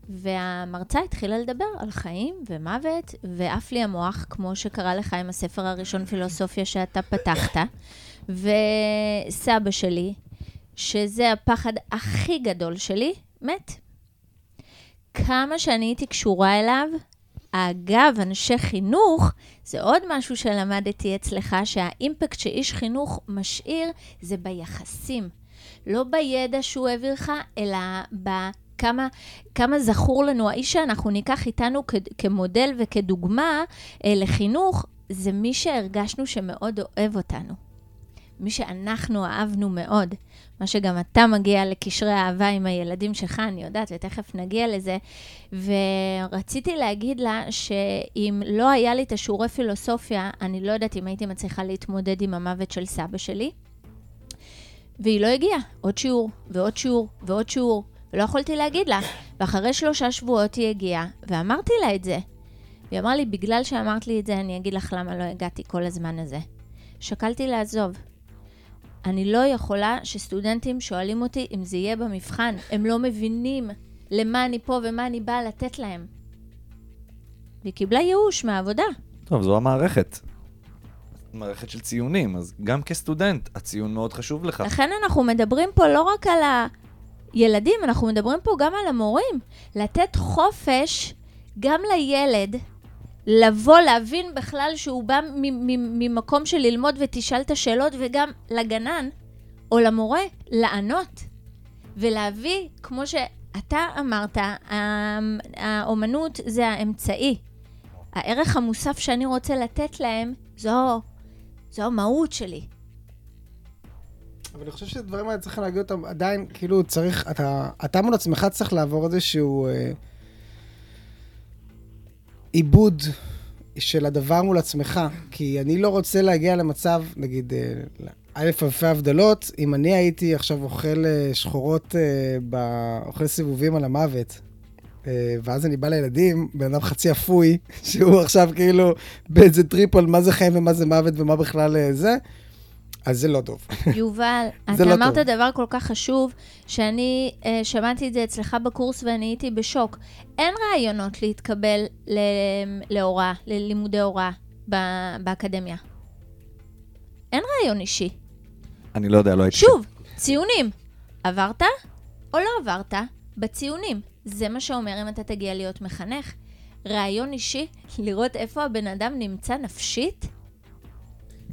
והמרצה התחילה לדבר על חיים ומוות, ועף לי המוח, כמו שקרה לך עם הספר הראשון פילוסופיה שאתה פתחת. וסבא שלי, שזה הפחד הכי גדול שלי, מת. כמה שאני הייתי קשורה אליו, אגב, אנשי חינוך, זה עוד משהו שלמדתי אצלך, שהאימפקט שאיש חינוך משאיר זה ביחסים. לא בידע שהוא העביר לך, אלא בכמה כמה זכור לנו, האיש שאנחנו ניקח איתנו כ- כמודל וכדוגמה אה, לחינוך, זה מי שהרגשנו שמאוד אוהב אותנו. מי שאנחנו אהבנו מאוד. מה שגם אתה מגיע לקשרי אהבה עם הילדים שלך, אני יודעת, ותכף נגיע לזה. ורציתי להגיד לה שאם לא היה לי את השיעורי פילוסופיה, אני לא יודעת אם הייתי מצליחה להתמודד עם המוות של סבא שלי. והיא לא הגיעה. עוד שיעור, ועוד שיעור, ועוד שיעור, ולא יכולתי להגיד לה. ואחרי שלושה שבועות היא הגיעה, ואמרתי לה את זה. והיא אמרה לי, בגלל שאמרת לי את זה, אני אגיד לך למה לא הגעתי כל הזמן הזה. שקלתי לעזוב. אני לא יכולה שסטודנטים שואלים אותי אם זה יהיה במבחן. הם לא מבינים למה אני פה ומה אני באה לתת להם. והיא קיבלה ייאוש מהעבודה. טוב, זו המערכת. מערכת של ציונים, אז גם כסטודנט, הציון מאוד חשוב לך. לכן אנחנו מדברים פה לא רק על הילדים, אנחנו מדברים פה גם על המורים. לתת חופש גם לילד, לבוא, להבין בכלל שהוא בא ממקום של ללמוד ותשאל את השאלות, וגם לגנן או למורה לענות. ולהביא, כמו שאתה אמרת, האומנות זה האמצעי. הערך המוסף שאני רוצה לתת להם, זו, זו המהות שלי. אבל אני חושב שדברים האלה צריכים להגיד אותם עדיין, כאילו צריך, אתה, אתה מול עצמך צריך לעבור איזשהו אה, עיבוד של הדבר מול עצמך, כי אני לא רוצה להגיע למצב, נגיד, אה, אלף אלפי הבדלות, אם אני הייתי עכשיו אוכל אה, שחורות, אה, אוכל סיבובים על המוות, אה, ואז אני בא לילדים, בן אדם חצי אפוי, שהוא עכשיו כאילו באיזה טריפ על מה זה חיים ומה זה מוות ומה בכלל אה, זה, אז זה לא טוב. יובל, אתה לא אמרת טוב. דבר כל כך חשוב, שאני uh, שמעתי את זה אצלך בקורס ואני הייתי בשוק. אין ראיונות להתקבל ל- להוראה, ללימודי הוראה ב- באקדמיה. אין ריאיון אישי. אני לא יודע, לא הייתי... שוב, ציונים. עברת או לא עברת? בציונים. זה מה שאומר אם אתה תגיע להיות מחנך. רעיון אישי, לראות איפה הבן אדם נמצא נפשית,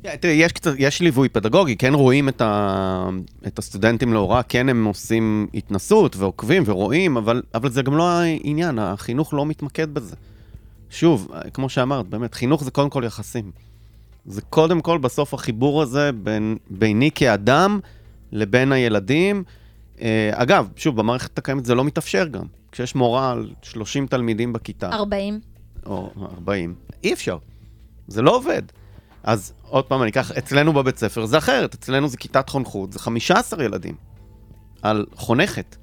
תראי, יש קצת, יש ליווי פדגוגי, כן רואים את, ה, את הסטודנטים להוראה, כן הם עושים התנסות ועוקבים ורואים, אבל, אבל זה גם לא העניין, החינוך לא מתמקד בזה. שוב, כמו שאמרת, באמת, חינוך זה קודם כל יחסים. זה קודם כל בסוף החיבור הזה בין, ביני כאדם לבין הילדים. אה, אגב, שוב, במערכת הקיימת זה לא מתאפשר גם. כשיש מורה על 30 תלמידים בכיתה, 40. או 40, אי אפשר. זה לא עובד. אז עוד פעם, אני אקח, אצלנו בבית ספר זה אחרת, אצלנו זה כיתת חונכות, זה 15 ילדים על חונכת,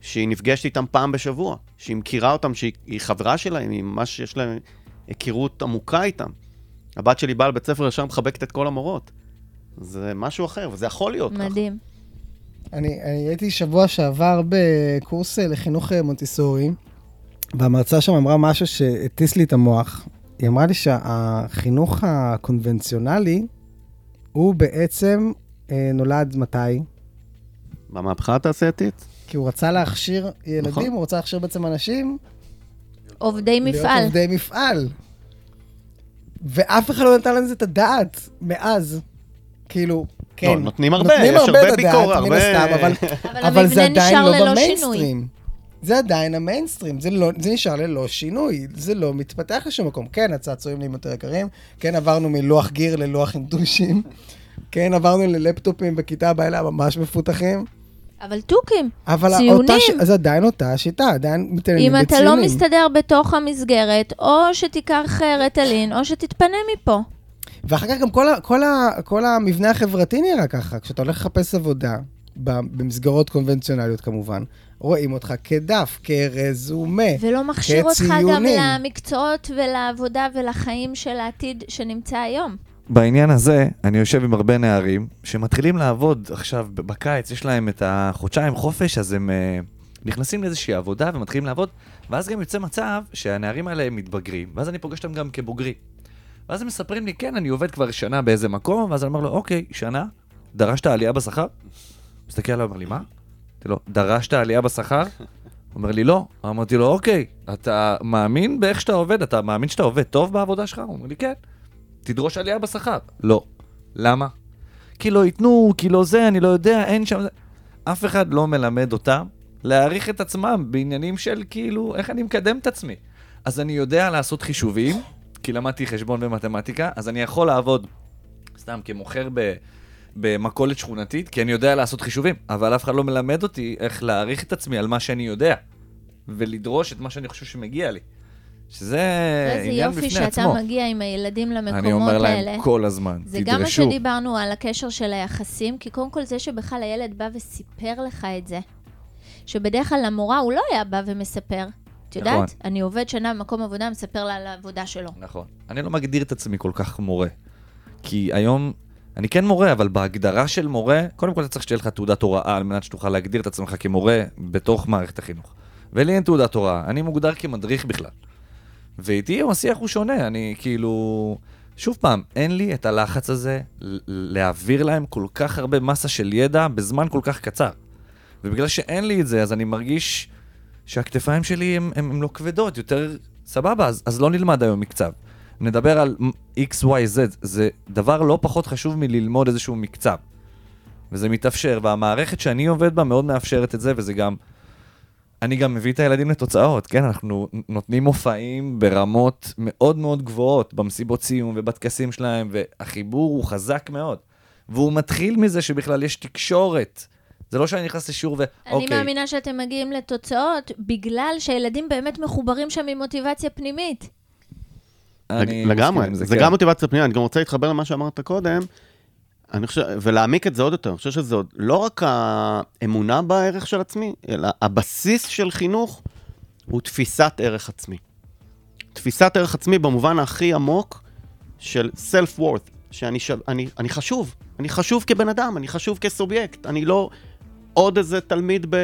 שהיא נפגשת איתם פעם בשבוע, שהיא מכירה אותם, שהיא היא חברה שלהם, היא ממש יש להם היכרות עמוקה איתם. הבת שלי באה לבית ספר ישר מחבקת את כל המורות. זה משהו אחר, וזה יכול להיות ככה. מדהים. אני, אני הייתי שבוע שעבר בקורס אה, לחינוך אה, מונטיסורי, והמרצה שם אמרה משהו שהטיס לי את המוח. היא אמרה לי שהחינוך הקונבנציונלי הוא בעצם אה, נולד מתי? במהפכה התעשייתית? כי הוא רצה להכשיר ילדים, נכון. הוא רצה להכשיר בעצם אנשים עובדי להיות מפעל. עובדי מפעל. ואף אחד לא נתן לזה את הדעת מאז. כאילו, כן. לא, נותנים הרבה, יש את הרבה הדעת, ביקורת, מן הרבה- הסתם, אבל אבל אבל זה עדיין לא. במיינסטרים. זה עדיין המיינסטרים, זה, לא, זה נשאר ללא שינוי, זה לא מתפתח לשום מקום. כן, הצעצועים נהיים יותר יקרים, כן עברנו מלוח גיר ללוח עם דושים, כן עברנו ללפטופים בכיתה הבאה ממש מפותחים, אבל תוכים, אבל ציונים. אותה, ש... אז עדיין אותה השיטה, עדיין אם בציונים. אתה לא מסתדר בתוך המסגרת, או שתיקח אה, רטלין, או שתתפנה מפה. ואחר כך גם כל, ה, כל, ה, כל המבנה החברתי נראה ככה, כשאתה הולך לחפש עבודה, במסגרות קונבנציונליות כמובן, רואים אותך כדף, כרזומה. ולא מכשיר אותך גם כציונים. למקצועות ולעבודה ולחיים של העתיד שנמצא היום. בעניין הזה, אני יושב עם הרבה נערים שמתחילים לעבוד עכשיו בקיץ, יש להם את החודשיים חופש, אז הם uh, נכנסים לאיזושהי עבודה ומתחילים לעבוד, ואז גם יוצא מצב שהנערים האלה הם מתבגרים, ואז אני פוגש אותם גם כבוגרים. ואז הם מספרים לי, כן, אני עובד כבר שנה באיזה מקום, ואז אני אומר לו, אוקיי, שנה, דרשת עלייה בשכר? מסתכל עליו, אומר לי, מה? אמרתי לו, דרשת עלייה בשכר? אומר לי, לא. אמרתי לו, אוקיי, אתה מאמין באיך שאתה עובד? אתה מאמין שאתה עובד טוב בעבודה שלך? הוא אומר לי, כן. תדרוש עלייה בשכר. לא. למה? כי לא ייתנו, כי לא זה, אני לא יודע, אין שם... זה." אף אחד לא מלמד אותם להעריך את עצמם בעניינים של כאילו, איך אני מקדם את עצמי. אז אני יודע לעשות חישובים, כי למדתי חשבון ומתמטיקה, אז אני יכול לעבוד סתם כמוכר ב... במכולת שכונתית, כי אני יודע לעשות חישובים, אבל אף אחד לא מלמד אותי איך להעריך את עצמי על מה שאני יודע, ולדרוש את מה שאני חושב שמגיע לי. שזה עניין בפני איזה יופי עצמו. שאתה מגיע עם הילדים למקומות האלה. אני אומר להם כל הזמן, זה תדרשו. גם מה שדיברנו על הקשר של היחסים, כי קודם כל זה שבכלל הילד בא וסיפר לך את זה, שבדרך כלל למורה הוא לא היה בא ומספר. את יודעת? נכון. אני עובד שנה במקום עבודה, מספר לה על העבודה שלו. נכון. אני לא מגדיר את עצמי כל כך מורה. כי היום, אני כן מורה, אבל בהגדרה של מורה, קודם כל אתה צריך שתהיה לך תעודת הוראה על מנת שתוכל להגדיר את עצמך כמורה בתוך מערכת החינוך. ולי אין תעודת הוראה, אני מוגדר כמדריך בכלל. ואיתי השיח הוא שונה, אני כאילו... שוב פעם, אין לי את הלחץ הזה להעביר להם כל כך הרבה מסה של ידע בזמן כל כך קצר. ובגלל שאין לי את זה, אז אני מרגיש שהכתפיים שלי הן לא כבדות, יותר סבבה, אז, אז לא נלמד היום מקצב. נדבר על x, y, z, זה דבר לא פחות חשוב מללמוד איזשהו מקצב. וזה מתאפשר, והמערכת שאני עובד בה מאוד מאפשרת את זה, וזה גם... אני גם מביא את הילדים לתוצאות, כן? אנחנו נותנים מופעים ברמות מאוד מאוד גבוהות, במסיבות סיום ובטקסים שלהם, והחיבור הוא חזק מאוד. והוא מתחיל מזה שבכלל יש תקשורת. זה לא שאני נכנס לשיעור ו... אני אוקיי, מאמינה שאתם מגיעים לתוצאות בגלל שהילדים באמת מחוברים שם עם מוטיבציה פנימית. אני לגמרי, זה, זה, כן. גם מוטיבציה פנימית, אני גם רוצה להתחבר למה שאמרת קודם, אני חושב, ולהעמיק את זה עוד יותר, אני חושב שזה עוד לא רק האמונה בערך של עצמי, אלא הבסיס של חינוך הוא תפיסת ערך עצמי. תפיסת ערך עצמי במובן הכי עמוק של self-worth, שאני ש... אני, אני חשוב, אני חשוב כבן אדם, אני חשוב כסובייקט, אני לא עוד איזה תלמיד ב...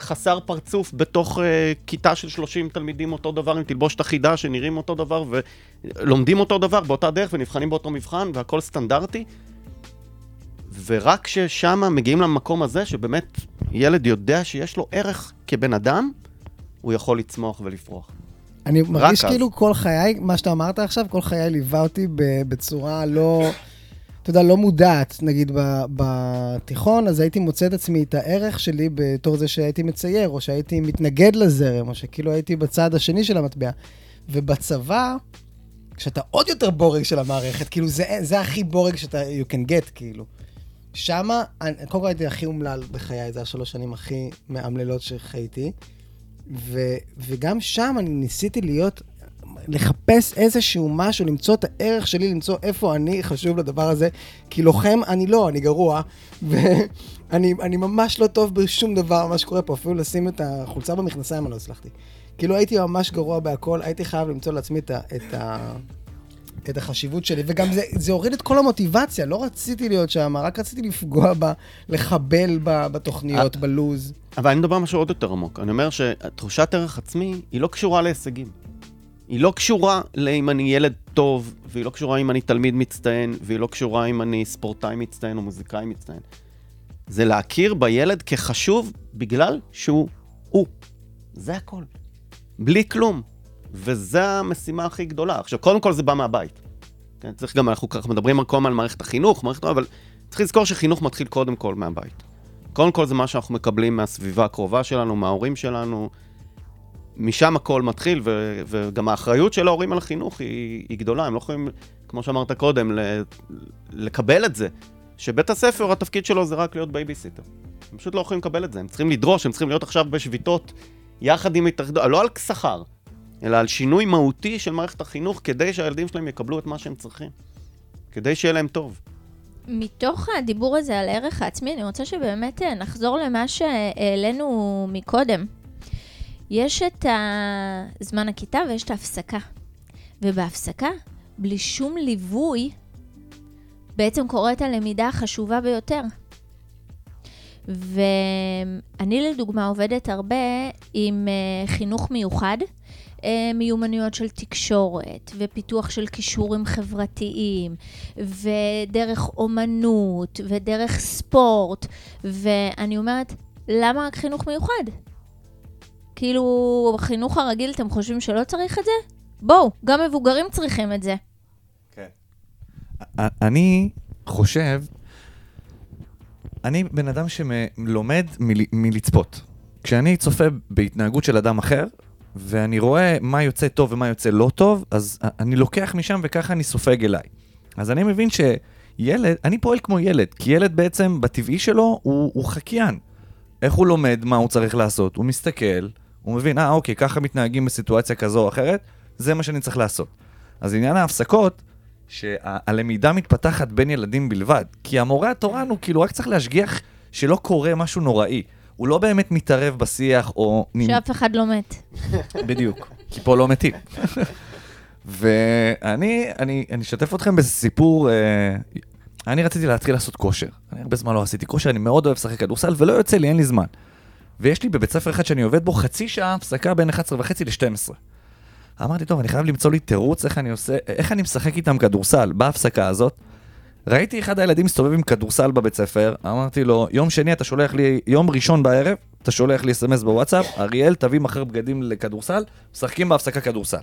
חסר פרצוף בתוך uh, כיתה של 30 תלמידים אותו דבר עם תלבושת אחידה שנראים אותו דבר ולומדים אותו דבר באותה דרך ונבחנים באותו מבחן והכל סטנדרטי. ורק כששם מגיעים למקום הזה שבאמת ילד יודע שיש לו ערך כבן אדם, הוא יכול לצמוח ולפרוח. אני מרגיש אז. כאילו כל חיי, מה שאתה אמרת עכשיו, כל חיי ליווה אותי בצורה לא, אתה יודע, לא מודעת. נגיד בתיכון, אז הייתי מוצא את עצמי את הערך שלי בתור זה שהייתי מצייר, או שהייתי מתנגד לזרם, או שכאילו הייתי בצד השני של המטבע. ובצבא, כשאתה עוד יותר בורג של המערכת, כאילו זה, זה הכי בורג שאתה, you can get, כאילו. שמה, אני- קודם כל הייתי הכי אומלל בחיי, זה השלוש שנים הכי מאמללות שחייתי. ו, וגם שם אני ניסיתי להיות, לחפש איזשהו משהו, למצוא את הערך שלי, למצוא איפה אני חשוב לדבר הזה, כי לוחם אני לא, אני גרוע, ואני אני ממש לא טוב בשום דבר, מה שקורה פה, אפילו לשים את החולצה במכנסיים אני לא הצלחתי. כאילו הייתי ממש גרוע בהכל, הייתי חייב למצוא לעצמי את, ה, את, ה, את החשיבות שלי, וגם זה, זה הוריד את כל המוטיבציה, לא רציתי להיות שם, רק רציתי לפגוע בה, לחבל בה, בתוכניות, בלוז. אבל אני מדבר על משהו עוד יותר עמוק. אני אומר שתחושת ערך עצמי היא לא קשורה להישגים. היא לא קשורה לאם אני ילד טוב, והיא לא קשורה אם אני תלמיד מצטיין, והיא לא קשורה אם אני ספורטאי מצטיין או מוזיקאי מצטיין. זה להכיר בילד כחשוב בגלל שהוא הוא. זה הכל. בלי כלום. וזו המשימה הכי גדולה. עכשיו, קודם כל זה בא מהבית. כן, צריך גם, אנחנו ככה מדברים כל הזמן על מערכת החינוך, מערכת, אבל צריך לזכור שחינוך מתחיל קודם כל מהבית. קודם כל זה מה שאנחנו מקבלים מהסביבה הקרובה שלנו, מההורים שלנו. משם הכל מתחיל, ו- וגם האחריות של ההורים על החינוך היא, היא גדולה. הם לא יכולים, כמו שאמרת קודם, ל- לקבל את זה. שבית הספר, התפקיד שלו זה רק להיות בייביסיטר. הם פשוט לא יכולים לקבל את זה. הם צריכים לדרוש, הם צריכים להיות עכשיו בשביתות יחד עם התאחדות, לא על שכר, אלא על שינוי מהותי של מערכת החינוך כדי שהילדים שלהם יקבלו את מה שהם צריכים. כדי שיהיה להם טוב. מתוך הדיבור הזה על הערך העצמי, אני רוצה שבאמת אה, נחזור למה שהעלינו מקודם. יש את זמן הכיתה ויש את ההפסקה. ובהפסקה, בלי שום ליווי, בעצם קורית הלמידה החשובה ביותר. ואני לדוגמה עובדת הרבה עם אה, חינוך מיוחד, אה, מיומנויות של תקשורת ופיתוח של כישורים חברתיים ודרך אומנות ודרך ספורט ואני אומרת, למה רק חינוך מיוחד? כאילו, בחינוך הרגיל אתם חושבים שלא צריך את זה? בואו, גם מבוגרים צריכים את זה. אני חושב אני בן אדם שלומד מל- מלצפות. כשאני צופה בהתנהגות של אדם אחר, ואני רואה מה יוצא טוב ומה יוצא לא טוב, אז אני לוקח משם וככה אני סופג אליי. אז אני מבין שילד, אני פועל כמו ילד, כי ילד בעצם, בטבעי שלו, הוא, הוא חקיין. איך הוא לומד מה הוא צריך לעשות? הוא מסתכל, הוא מבין, אה, אוקיי, ככה מתנהגים בסיטואציה כזו או אחרת, זה מה שאני צריך לעשות. אז עניין ההפסקות, שהלמידה מתפתחת בין ילדים בלבד. כי המורה התורן הוא כאילו רק צריך להשגיח שלא קורה משהו נוראי. הוא לא באמת מתערב בשיח או... שאף אחד לא מת. בדיוק, כי פה לא מתים. ואני אני, אני אשתף אתכם בסיפור, אה, אני רציתי להתחיל לעשות כושר. אני הרבה זמן לא עשיתי כושר, אני מאוד אוהב לשחק כדורסל, ולא יוצא לי, אין לי זמן. ויש לי בבית ספר אחד שאני עובד בו חצי שעה הפסקה בין 11 וחצי ל-12. אמרתי, טוב, אני חייב למצוא לי תירוץ איך אני עושה, איך אני משחק איתם כדורסל בהפסקה הזאת. ראיתי אחד הילדים מסתובב עם כדורסל בבית ספר, אמרתי לו, יום שני אתה שולח לי, יום ראשון בערב, אתה שולח לי אס.אם.אס בוואטסאפ, אריאל, תביא מחר בגדים לכדורסל, משחקים בהפסקה כדורסל.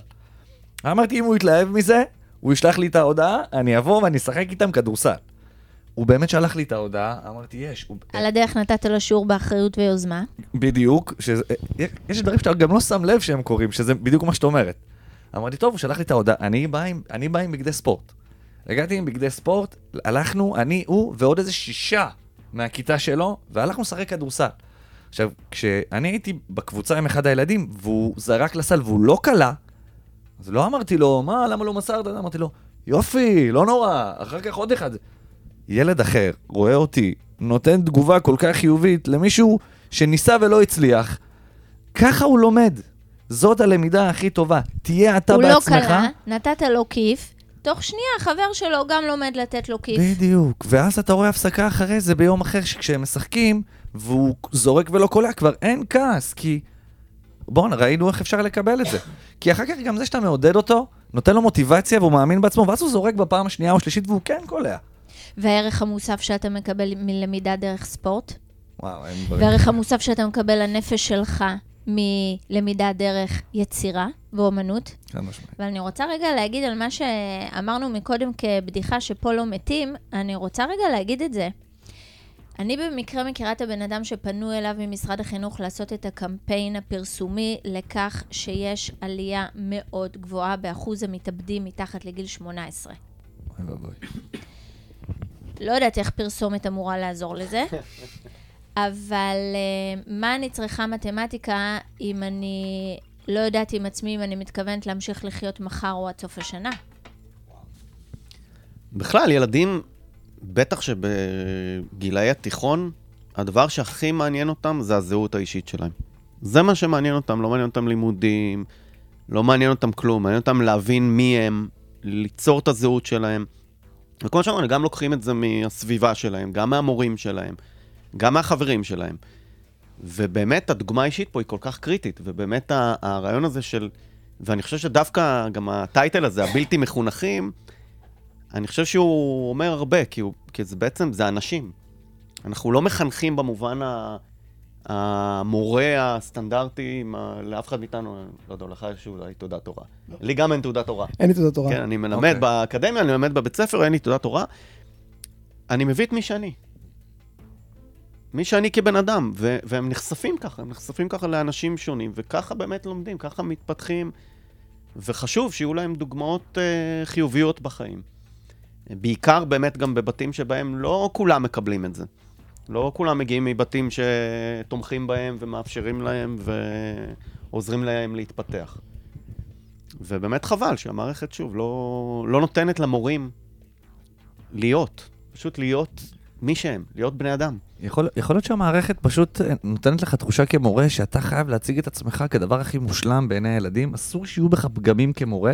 אמרתי, אם הוא יתלהב מזה, הוא ישלח לי את ההודעה, אני אבוא ואני אשחק איתם כדורסל. הוא באמת שלח לי את ההודעה, אמרתי, יש. הוא... על הדרך נתת לו שיעור באחריות ויוזמה. בדיוק, שזה, יש דברים שאתה גם לא שם לב שהם קורים, שזה בדיוק מה שאת אומרת. אמרתי, טוב, הוא שלח לי את ההודעה, אני בא עם, אני בא עם בגדי ספורט. הגעתי עם בגדי ספורט, הלכנו, אני, הוא ועוד איזה שישה מהכיתה שלו, והלכנו לשחק כדורסל. עכשיו, כשאני הייתי בקבוצה עם אחד הילדים, והוא זרק לסל והוא לא קלע, אז לא אמרתי לו, מה, למה לא מסרת? אמרתי לו, יופי, לא נורא, אחר כך עוד אחד. ילד אחר רואה אותי, נותן תגובה כל כך חיובית למישהו שניסה ולא הצליח, ככה הוא לומד. זאת הלמידה הכי טובה. תהיה אתה הוא בעצמך. לא קלע, נתת לו כיף, תוך שנייה החבר שלו גם לומד לתת לו כיף. בדיוק. ואז אתה רואה הפסקה אחרי זה ביום אחר, שכשהם משחקים, והוא זורק ולא קולע, כבר אין כעס, כי... בואנה, ראינו איך אפשר לקבל את זה. כי אחר כך גם זה שאתה מעודד אותו, נותן לו מוטיבציה והוא מאמין בעצמו, ואז הוא זורק בפעם השנייה או השלישית והוא כן קולע. והערך המוסף שאתה מקבל מלמידה דרך ספורט, וואו, אין דברים. והערך המוסף שאתה מקבל לנפש שלך מלמידה דרך יצירה ואומנות. חד משמעית. אבל אני רוצה רגע להגיד על מה שאמרנו מקודם כבדיחה שפה לא מתים, אני רוצה רגע להגיד את זה. אני במקרה מכירה את הבן אדם שפנו אליו ממשרד החינוך לעשות את הקמפיין הפרסומי לכך שיש עלייה מאוד גבוהה באחוז המתאבדים מתחת לגיל 18. אוי ואבוי. לא יודעת איך פרסומת אמורה לעזור לזה, אבל uh, מה אני צריכה מתמטיקה אם אני לא יודעת עם עצמי אם אני מתכוונת להמשיך לחיות מחר או עד סוף השנה? בכלל, ילדים, בטח שבגילאי התיכון, הדבר שהכי מעניין אותם זה הזהות האישית שלהם. זה מה שמעניין אותם, לא מעניין אותם לימודים, לא מעניין אותם כלום, מעניין אותם להבין מי הם, ליצור את הזהות שלהם. וכמו שאמרנו, גם לוקחים את זה מהסביבה שלהם, גם מהמורים שלהם, גם מהחברים שלהם. ובאמת, הדוגמה האישית פה היא כל כך קריטית, ובאמת הרעיון הזה של... ואני חושב שדווקא גם הטייטל הזה, הבלתי מחונכים, אני חושב שהוא אומר הרבה, כי, הוא, כי זה בעצם, זה אנשים. אנחנו לא מחנכים במובן ה, המורה הסטנדרטי, מה, לאף אחד מאיתנו, לא יודע, לך יש אולי תעודת הוראה. לא. לי גם אין תעודת הוראה. אין לי תעודת תורה. כן, אני מלמד אוקיי. באקדמיה, אני מלמד בבית ספר, אין לי תעודת הוראה. אני מביא את מי שאני. מי שאני כבן אדם, ו- והם נחשפים ככה, הם נחשפים ככה לאנשים שונים, וככה באמת לומדים, ככה מתפתחים, וחשוב שיהיו להם דוגמאות uh, חיוביות בחיים. בעיקר באמת גם בבתים שבהם לא כולם מקבלים את זה. לא כולם מגיעים מבתים שתומכים בהם ומאפשרים להם ועוזרים להם להתפתח. ובאמת חבל שהמערכת, שוב, לא, לא נותנת למורים להיות, פשוט להיות מי שהם, להיות בני אדם. יכול, יכול להיות שהמערכת פשוט אה, נותנת לך תחושה כמורה שאתה חייב להציג את עצמך כדבר הכי מושלם בעיני הילדים, אסור שיהיו בך פגמים כמורה,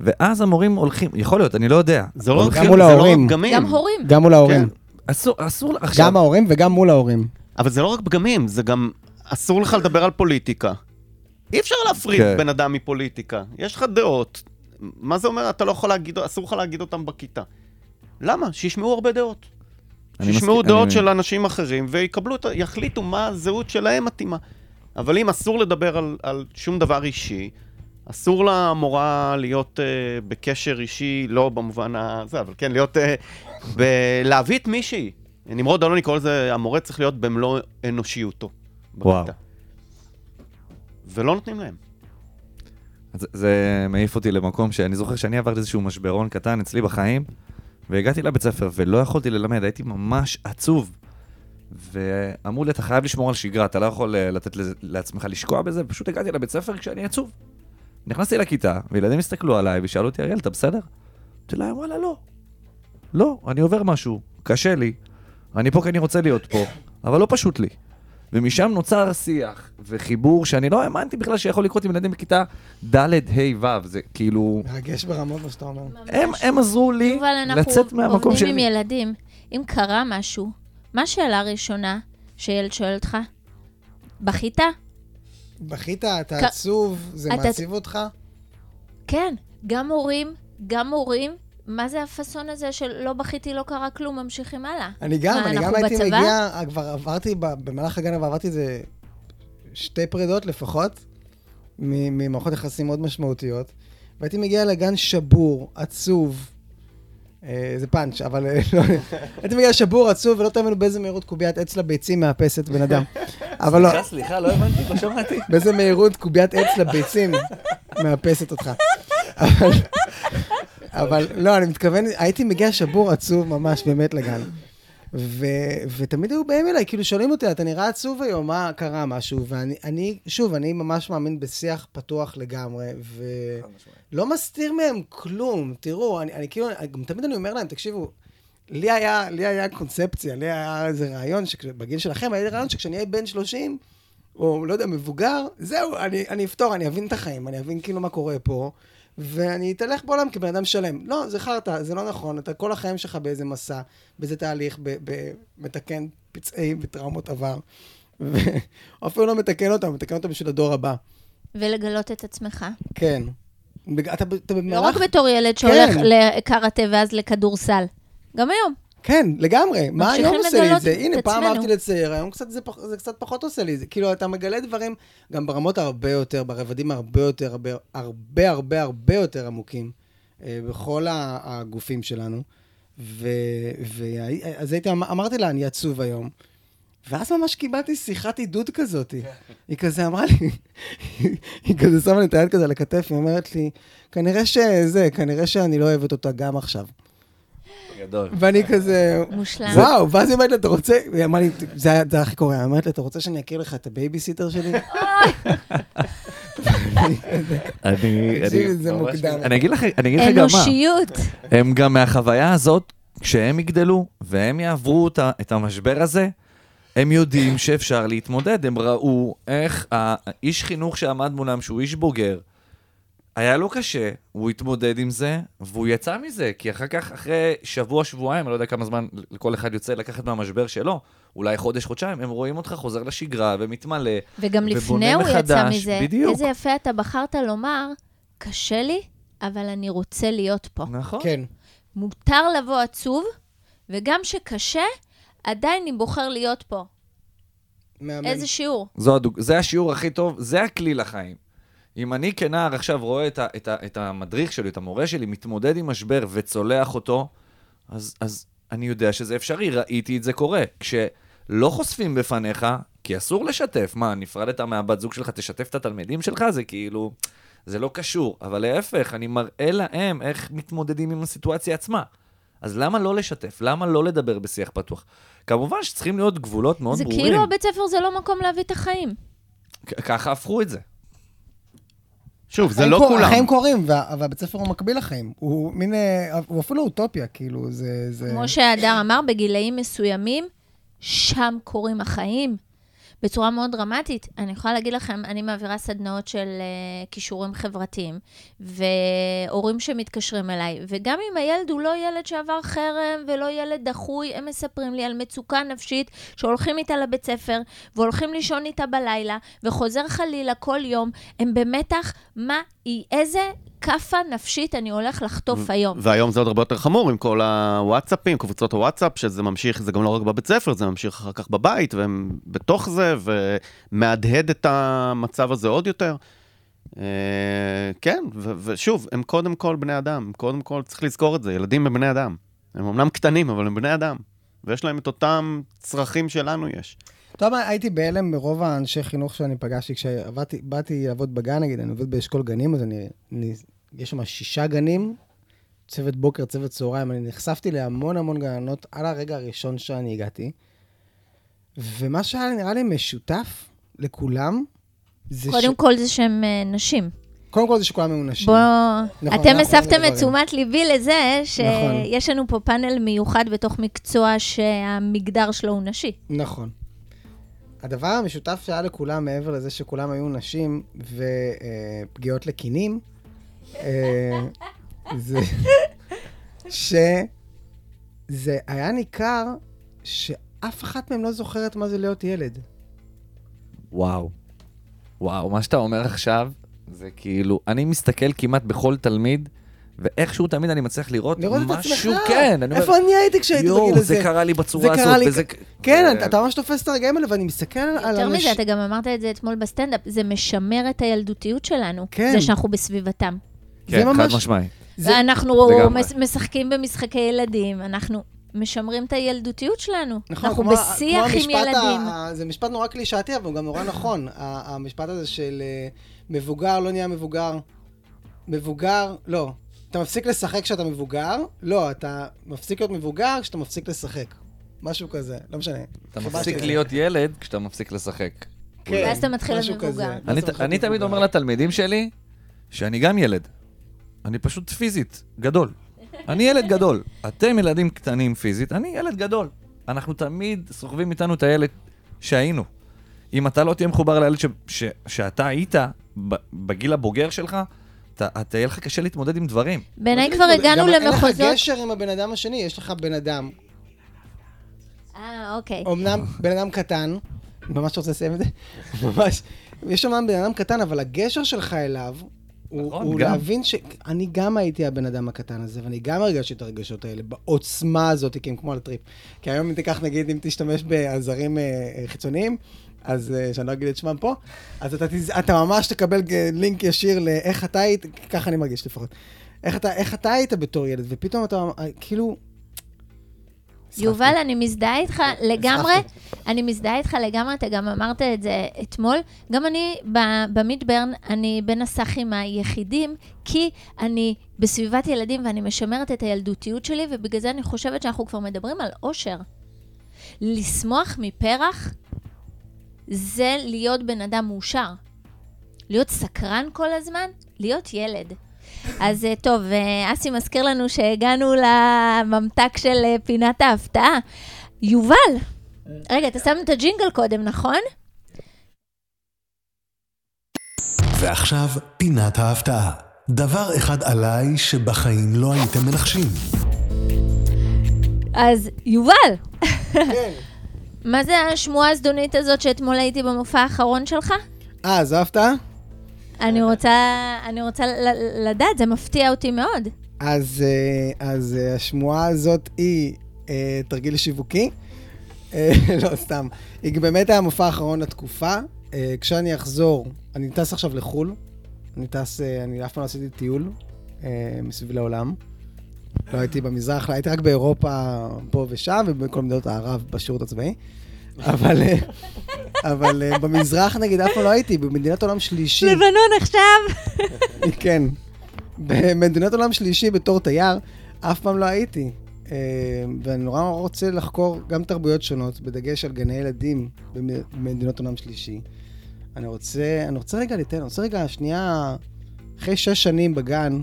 ואז המורים הולכים, יכול להיות, אני לא יודע. זה לא, הולכים- גם מול זה לא ההורים. רק פגמים. גם הורים. גם מול ההורים. כן. אסור, אסור, עכשיו, גם ההורים וגם מול ההורים. אבל זה לא רק פגמים, זה גם אסור לך לדבר על פוליטיקה. אי אפשר להפריד כן. בן אדם מפוליטיקה. יש לך דעות. מה זה אומר? אתה לא יכול להגיד, אסור לך להגיד אותם בכיתה. למה? שישמעו הרבה דעות. שישמעו מסכים- דעות אני- של אנשים אחרים ויקבלו, את ה- יחליטו מה הזהות שלהם מתאימה. אבל אם אסור לדבר על, על שום דבר אישי, אסור למורה להיות uh, בקשר אישי, לא במובן הזה, אבל כן, להיות... Uh, ב- להביא את מישהי. נמרוד אלוני קורא לזה, המורה צריך להיות במלוא אנושיותו. וואו. בכיתה. ולא נותנים להם. זה, זה מעיף אותי למקום שאני זוכר שאני עברתי איזשהו משברון קטן אצלי בחיים, והגעתי לבית ספר ולא יכולתי ללמד, הייתי ממש עצוב. ואמרו לי, אתה חייב לשמור על שגרה, אתה לא יכול אה, לתת לעצמך לשקוע בזה, ופשוט הגעתי לבית ספר כשאני עצוב. נכנסתי לכיתה, וילדים הסתכלו עליי ושאלו אותי, אריאל, אתה בסדר? אמרתי להם, וואלה, לא. לא, אני עובר משהו, קשה לי, אני פה כי אני רוצה להיות פה, אבל לא פשוט לי. ומשם נוצר שיח וחיבור שאני לא האמנתי בכלל שיכול לקרות עם ילדים בכיתה ד', ה', ו', זה כאילו... מרגש ברמות מה שאתה אומר. הם, הם עזרו לי אנחנו לצאת מהמקום עובדים עם שלי. ילדים. אם קרה משהו, מה השאלה הראשונה שילד שואל אותך? בכית? בכית, אתה כ- עצוב, זה אתה- מעציב אותך? כן. גם הורים, גם הורים. מה זה הפאסון הזה של לא בכיתי, לא קרה כלום, ממשיכים הלאה? אני גם, מה, אני גם הייתי בצבא? מגיע, כבר עברתי, במהלך הגן עברתי איזה שתי פרידות לפחות, ממערכות יחסים מאוד משמעותיות, והייתי מגיע לגן שבור, עצוב, אה, זה פאנץ', אבל אה, לא, הייתי מגיע שבור, עצוב, ולא תאמינו באיזה מהירות קוביית עץ לביצים מאפסת בן אדם. אבל לא, סליחה, סליחה, לא הבנתי, לא שמעתי. באיזה מהירות קוביית עץ לביצים מאפסת אותך. אבל, לא, אני מתכוון, הייתי מגיע שבור עצוב ממש באמת לגן. ו, ותמיד היו באים אליי, כאילו שואלים אותי, אתה נראה עצוב היום, מה קרה משהו? ואני, אני, שוב, אני ממש מאמין בשיח פתוח לגמרי, ולא מסתיר מהם כלום. תראו, אני, אני כאילו, גם תמיד אני אומר להם, תקשיבו, לי היה, לי היה קונספציה, לי היה איזה רעיון, שבגיל שלכם היה לי רעיון שכשאני אהיה בן 30, או לא יודע, מבוגר, זהו, אני, אני אפתור, אני אבין את החיים, אני אבין כאילו מה קורה פה, ואני אתהלך בעולם כבן אדם שלם. לא, זה חרטא, זה לא נכון, אתה כל החיים שלך באיזה מסע, באיזה תהליך, ב, ב, מתקן פצעי וטראומות עבר, ואפילו לא מתקן אותם, מתקן אותם בשביל הדור הבא. ולגלות את עצמך. כן. אתה, אתה לא במהלך... רק בתור ילד שהולך כן. לקראטה ואז לכדורסל. גם היום. כן, לגמרי. מה היום עושה לי את זה? את הנה, פעם. אהבתי לצייר, היום קצת זה, פח, זה קצת פחות עושה לי. זה, כאילו, אתה מגלה דברים גם ברמות הרבה יותר, ברבדים הרבה יותר, הרבה הרבה הרבה, הרבה יותר עמוקים, אה, בכל הגופים שלנו. ו, ואז הייתי, אמ- אמרתי לה, אני עצוב היום. ואז ממש קיבלתי שיחת עידוד כזאת. היא כזה אמרה לי, היא כזה שמה לי את היד כזה על הכתף, היא אומרת לי, כנראה שזה, כנראה שאני לא אוהבת אותה גם עכשיו. גדול. ואני כזה, מושלם. וואו, ואז היא אומרת לי, אתה רוצה, היא אמרה לי, זה היה הכי קורה, היא אומרת לי, אתה רוצה שאני אכיר לך את הבייביסיטר שלי? אני... אני- זה ממש- מוקדם. אני אגיד לך אני אגיד לך גם מה. אנושיות. הם גם מהחוויה הזאת, כשהם יגדלו והם יעברו את המשבר הזה, הם יודעים שאפשר להתמודד. הם ראו איך האיש חינוך שעמד מולם, שהוא איש בוגר, היה לו קשה, הוא התמודד עם זה, והוא יצא מזה, כי אחר כך, אחרי שבוע, שבועיים, אני לא יודע כמה זמן לכל אחד יוצא לקחת מהמשבר שלו, אולי חודש, חודשיים, הם רואים אותך חוזר לשגרה ומתמלא. וגם ובונה לפני הוא יצא מזה. בדיוק. איזה יפה אתה בחרת לומר, קשה לי, אבל אני רוצה להיות פה. נכון. כן. מותר לבוא עצוב, וגם שקשה, עדיין אני בוחר להיות פה. מהמם. איזה שיעור. זו הדוג... זה השיעור הכי טוב, זה הכלי לחיים. אם אני כנער עכשיו רואה את, ה... את, ה... את המדריך שלי, את המורה שלי, מתמודד עם משבר וצולח אותו, אז, אז אני יודע שזה אפשרי, ראיתי את זה קורה. כשלא חושפים בפניך, כי אסור לשתף, מה, נפרדת מהבת זוג שלך, תשתף את התלמידים שלך? זה כאילו, זה לא קשור. אבל להפך, אני מראה להם איך מתמודדים עם הסיטואציה עצמה. אז למה לא לשתף? למה לא לדבר בשיח פתוח? כמובן שצריכים להיות גבולות מאוד זה ברורים. כאילו הבית ספר זה לא מקום להביא את החיים. ככה הפכו את זה. שוב, זה לא קור- כולם. החיים קורים, וה- והבית ספר הוא מקביל לחיים. הוא מין, אה, הוא אפילו אוטופיה, כאילו, זה... זה... כמו שהדר אמר, בגילאים מסוימים, שם קורים החיים. בצורה מאוד דרמטית. אני יכולה להגיד לכם, אני מעבירה סדנאות של uh, כישורים חברתיים, והורים שמתקשרים אליי, וגם אם הילד הוא לא ילד שעבר חרם ולא ילד דחוי, הם מספרים לי על מצוקה נפשית שהולכים איתה לבית ספר, והולכים לישון איתה בלילה, וחוזר חלילה כל יום, הם במתח, מה, איזה כאפה נפשית אני הולך לחטוף היום. והיום זה עוד הרבה יותר חמור עם כל הוואטסאפים, קבוצות הוואטסאפ, שזה ממשיך, זה גם לא רק בבית ספר, זה ממשיך אחר כך בבית, והם בתוך זה, ומהדהד את המצב הזה עוד יותר. אה, כן, ו- ושוב, הם קודם כל בני אדם, קודם כל צריך לזכור את זה, ילדים הם בני אדם. הם אמנם קטנים, אבל הם בני אדם. ויש להם את אותם צרכים שלנו יש. אתה יודע מה, הייתי בהלם מרוב האנשי חינוך שאני פגשתי, כשבאתי לעבוד בגן, נגיד, אני עובד באשכול גנים, אז אני, אני, יש שם שישה גנים, צוות בוקר, צוות צהריים, אני נחשפתי להמון המון גננות על הרגע הראשון שאני הגעתי, ומה שהיה נראה לי משותף לכולם, זה קודם כל זה שהם אה, נשים. קודם כל זה שכולם היו נשים. בוא... נכון, אתם אנחנו הסבתם את עליהם. תשומת ליבי לזה נכון. שיש לנו פה פאנל מיוחד בתוך מקצוע שהמגדר שלו הוא נשי. נכון. הדבר המשותף שהיה לכולם, מעבר לזה שכולם היו נשים ופגיעות לקינים, אה, זה שזה היה ניכר שאף אחת מהם לא זוכרת מה זה להיות ילד. וואו. וואו, מה שאתה אומר עכשיו, זה כאילו, אני מסתכל כמעט בכל תלמיד, ואיכשהו תמיד אני מצליח לראות, לראות את עצמך. משהו, כן. אני אומר, איפה אני הייתי כשהייתי בגיל יואו, הזה? זה קרה לי בצורה זה קרה הזאת, לי- וזה... כן, ו- אתה- אתה ממש תופס את הרגעים האלה, ואני מסתכל על יותר אנשים... מזה, אתה גם אמרת את זה אתמול בסטנדאפ, זה משמר את הילדותיות שלנו. כן. זה שאנחנו בסביבתם. זה כן, חד ממש- משמעי. זה- לגמרי. מש- משחקים במשחקי ילדים, אנחנו משמרים את הילדותיות שלנו. נכון, אנחנו כמו- בשיח כמו עם המשפט ילדים. ה- זה משפט נורא קלישאתי, אבל הוא גם נורא נכון. ה- המשפט הזה של אה, מבוגר לא נהיה מבוגר. מבוגר, לא. אתה מפסיק לשחק כשאתה מבוגר? לא, אתה מפסיק להיות מבוגר כשאתה מפסיק לשחק. משהו כזה, לא משנה. אתה מפסיק. להיות ילד כשאתה מפסיק לשחק. כן, ואז אתה מתחיל להיות מבוגר. אני, תמיד. אומר לתלמידים שלי שאני גם ילד. אני פשוט פיזית גדול. אני ילד גדול. אתם ילדים קטנים פיזית, אני ילד גדול. אנחנו תמיד סוחבים איתנו את הילד שהיינו. אם אתה לא תהיה מחובר לילד ש, ש, שאתה היית בגיל הבוגר שלך, אתה, אתה יהיה לך קשה להתמודד עם דברים. בעיניי כבר הגענו גם אין למחוזות... לך גשר עם הבן אדם השני, יש לך בן אדם. אה, אוקיי. אמנם בן אדם קטן, ממש רוצה לסיים את זה? ממש. יש אמנם בן אדם קטן, אבל הגשר שלך אליו, הוא, נכון, הוא גם. להבין שאני גם הייתי הבן אדם הקטן הזה, ואני גם הרגשתי את הרגשות האלה, בעוצמה הזאת, כי הם כמו על הטריפ. כי היום אם תיקח, נגיד, אם תשתמש בעזרים אה, אה, חיצוניים, אז אה, שאני לא אגיד את שמם פה, אז אתה. אתה ממש תקבל לינק ישיר לאיך אתה היית, ככה אני מרגיש לפחות. איך אתה, איך אתה היית בתור ילד, ופתאום אתה, כאילו... יובל, אני מזדהה איתך לגמרי, נסחפתי. אני מזדהה איתך לגמרי, אתה גם אמרת את זה אתמול. גם אני במידברן, אני בין הסאחים היחידים, כי אני בסביבת ילדים ואני משמרת את הילדותיות שלי, ובגלל זה אני חושבת שאנחנו כבר מדברים על אושר. לשמוח מפרח זה להיות בן אדם מאושר. להיות סקרן כל הזמן, להיות ילד. אז אה, טוב, אה, אסי מזכיר לנו שהגענו לממתק של אה, פינת ההפתעה. יובל, רגע, אתה שם את הג'ינגל קודם, נכון? ועכשיו, פינת ההפתעה. דבר אחד עליי שבחיים לא הייתם מנחשים. אז יובל, כן. מה זה השמועה הזדונית הזאת שאתמול הייתי במופע האחרון שלך? אה, זו הפתעה? אני רוצה, אני רוצה לדעת, זה מפתיע אותי מאוד. אז, אה, אז אה, השמועה הזאת היא אה, תרגיל שיווקי. לא, סתם. היא באמת היה המופע האחרון לתקופה. כשאני אחזור, אני טס עכשיו לחו"ל. אני טס, אני אף פעם לא עשיתי טיול מסביב לעולם. לא הייתי במזרח, לא, הייתי רק באירופה פה ושם, ובכל מדינות הערב בשירות הצבאי. אבל, אה, אבל אה, במזרח, נגיד, אף פעם לא הייתי, במדינת עולם שלישי. לבנון עכשיו! כן. במדינת עולם שלישי בתור תייר, אף פעם לא הייתי. אה, ואני נורא רוצה לחקור גם תרבויות שונות, בדגש על גני ילדים במ- במדינות עולם שלישי. אני רוצה, אני רוצה רגע לתת, אני רוצה רגע, שנייה, אחרי שש שנים בגן,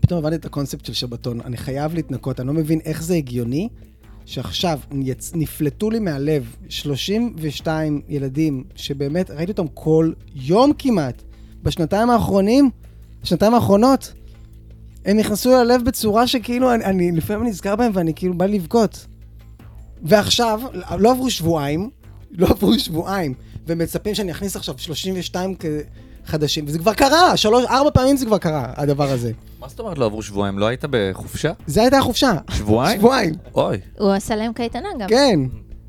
פתאום הבנתי את הקונספט של שבתון. אני חייב להתנקות, אני לא מבין איך זה הגיוני שעכשיו יצ... נפלטו לי מהלב 32 ילדים, שבאמת ראיתי אותם כל יום כמעט, בשנתיים האחרונים, בשנתיים האחרונות. הם נכנסו ללב בצורה שכאילו, אני, אני לפעמים נזכר בהם ואני כאילו בא לבכות. ועכשיו, לא עברו שבועיים, לא עברו שבועיים, ומצפים שאני אכניס עכשיו 32 כ- חדשים, וזה כבר קרה, שלוש, ארבע פעמים זה כבר קרה, הדבר הזה. מה זאת אומרת לא עברו שבועיים? לא היית בחופשה? זה הייתה החופשה. שבועיים? שבועיים, אוי. הוא עשה להם קייטנה גם. כן.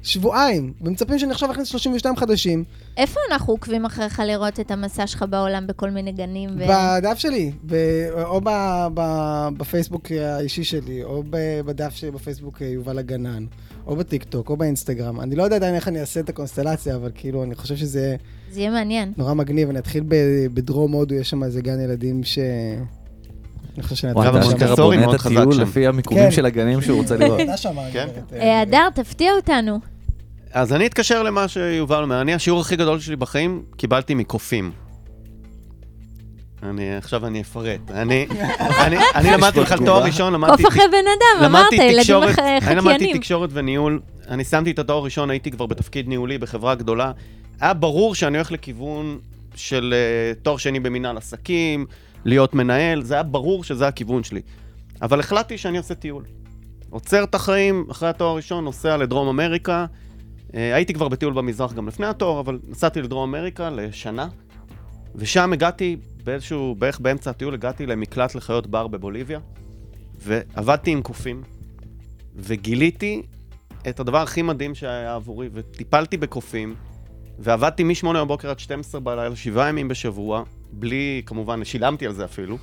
שבועיים, ומצפים שאני עכשיו אכניס 32 חדשים. איפה אנחנו עוקבים אחריך לראות את המסע שלך בעולם בכל מיני גנים? ו... בדף שלי, ב- או ב- ב- בפייסבוק האישי שלי, או ב- בדף שלי בפייסבוק אה, יובל הגנן, או בטיקטוק, או באינסטגרם. אני לא יודע עדיין איך אני אעשה את הקונסטלציה, אבל כאילו, אני חושב שזה זה יהיה מעניין. נורא מגניב. אני אתחיל ב- בדרום הודו, יש שם איזה גן ילדים ש... אני חושב שאני וואי, גם אתה בונה מאוד את חזק הטיול שם. לפי המיקומים כן. של הגנים שהוא רוצה לראות. שם, כן. אה, אה, הדר, תפתיע אותנו. אז אני אתקשר למה שיובל אומר. אני, השיעור הכי גדול שלי בחיים קיבלתי מקופים. אני, עכשיו אני אפרט. אני, אני, אני למדתי בכלל תואר ראשון, למדתי... קוף אחרי בן אדם, אמרת, ילדים אח- אני למדתי חקיינים. תקשורת וניהול. אני סיימתי את התואר הראשון, הייתי כבר בתפקיד ניהולי בחברה גדולה. היה ברור שאני הולך לכיוון של uh, תואר שני במנהל עסקים, להיות מנהל, זה היה ברור שזה הכיוון שלי. אבל החלטתי שאני עושה טיול. עוצר את החיים, אחרי התואר הראשון, נוסע לדרום אמריקה. Uh, הייתי כבר בטיול במזרח גם לפני התואר, אבל נסעתי לדרום אמריקה לשנה, ושם הגעתי באיזשהו, בערך באמצע הטיול, הגעתי למקלט לחיות בר בבוליביה, ועבדתי עם קופים. וגיליתי את הדבר הכי מדהים שהיה עבורי, וטיפלתי בקופים, ועבדתי מ-8 בבוקר עד 12 בלילה, שבעה ימים בשבוע, בלי, כמובן, שילמתי על זה אפילו,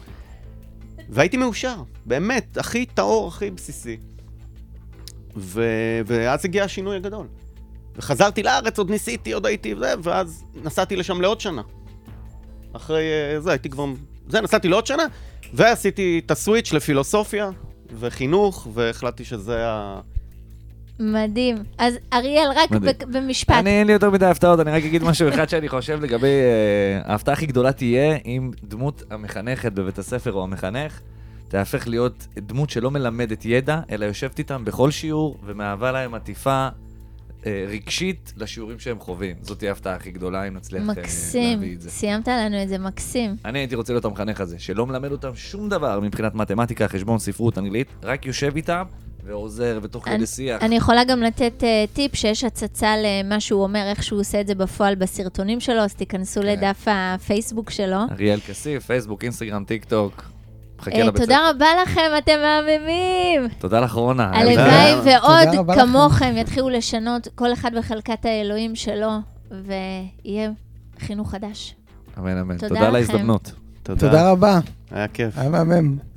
והייתי מאושר, באמת, הכי טהור, הכי בסיסי. ו... ואז הגיע השינוי הגדול. וחזרתי לארץ, עוד ניסיתי, עוד הייתי וזה, ואז נסעתי לשם לעוד שנה. אחרי אה, זה, הייתי כבר... זה, נסעתי לעוד שנה, ועשיתי את הסוויץ' לפילוסופיה וחינוך, והחלטתי שזה ה... מדהים. אז אריאל, רק. ב- במשפט. אני אין לי יותר מדי הפתעות, אני רק אגיד משהו אחד שאני חושב לגבי... אה, ההפתעה הכי גדולה תהיה אם דמות המחנכת בבית הספר או המחנך תהפך להיות דמות שלא מלמדת ידע, אלא יושבת איתם בכל שיעור ומהווה להם עטיפה רגשית לשיעורים שהם חווים. זאת תהיה ההפתעה הכי גדולה אם נצליח אה, מקסים. להביא את זה. סיימת לנו את זה מקסים. אני הייתי רוצה להיות המחנך הזה, שלא מלמד אותם שום דבר מבחינת מתמטיקה, חשבון, ספרות, אנגלית, רק יושב איתם ועוזר ותוך כדי שיח. אני יכולה גם לתת uh, טיפ שיש הצצה למה שהוא אומר, איך שהוא עושה את זה בפועל בסרטונים שלו, אז תיכנסו כן. לדף הפייסבוק שלו. אריאל כסיף, פייסבוק, אינסטגרם, טיק טוק. מחכה אה, לבית ספר. תודה רבה לכם, אתם מהממים. תודה לך, רונה. הלוואי ועוד. כמוכם יתחילו לשנות כל אחד בחלקת האלוהים שלו, ויהיה חינוך חדש. אמן, אמן. תודה על. ההזדמנות. תודה רבה, היה כיף. היה מהמם.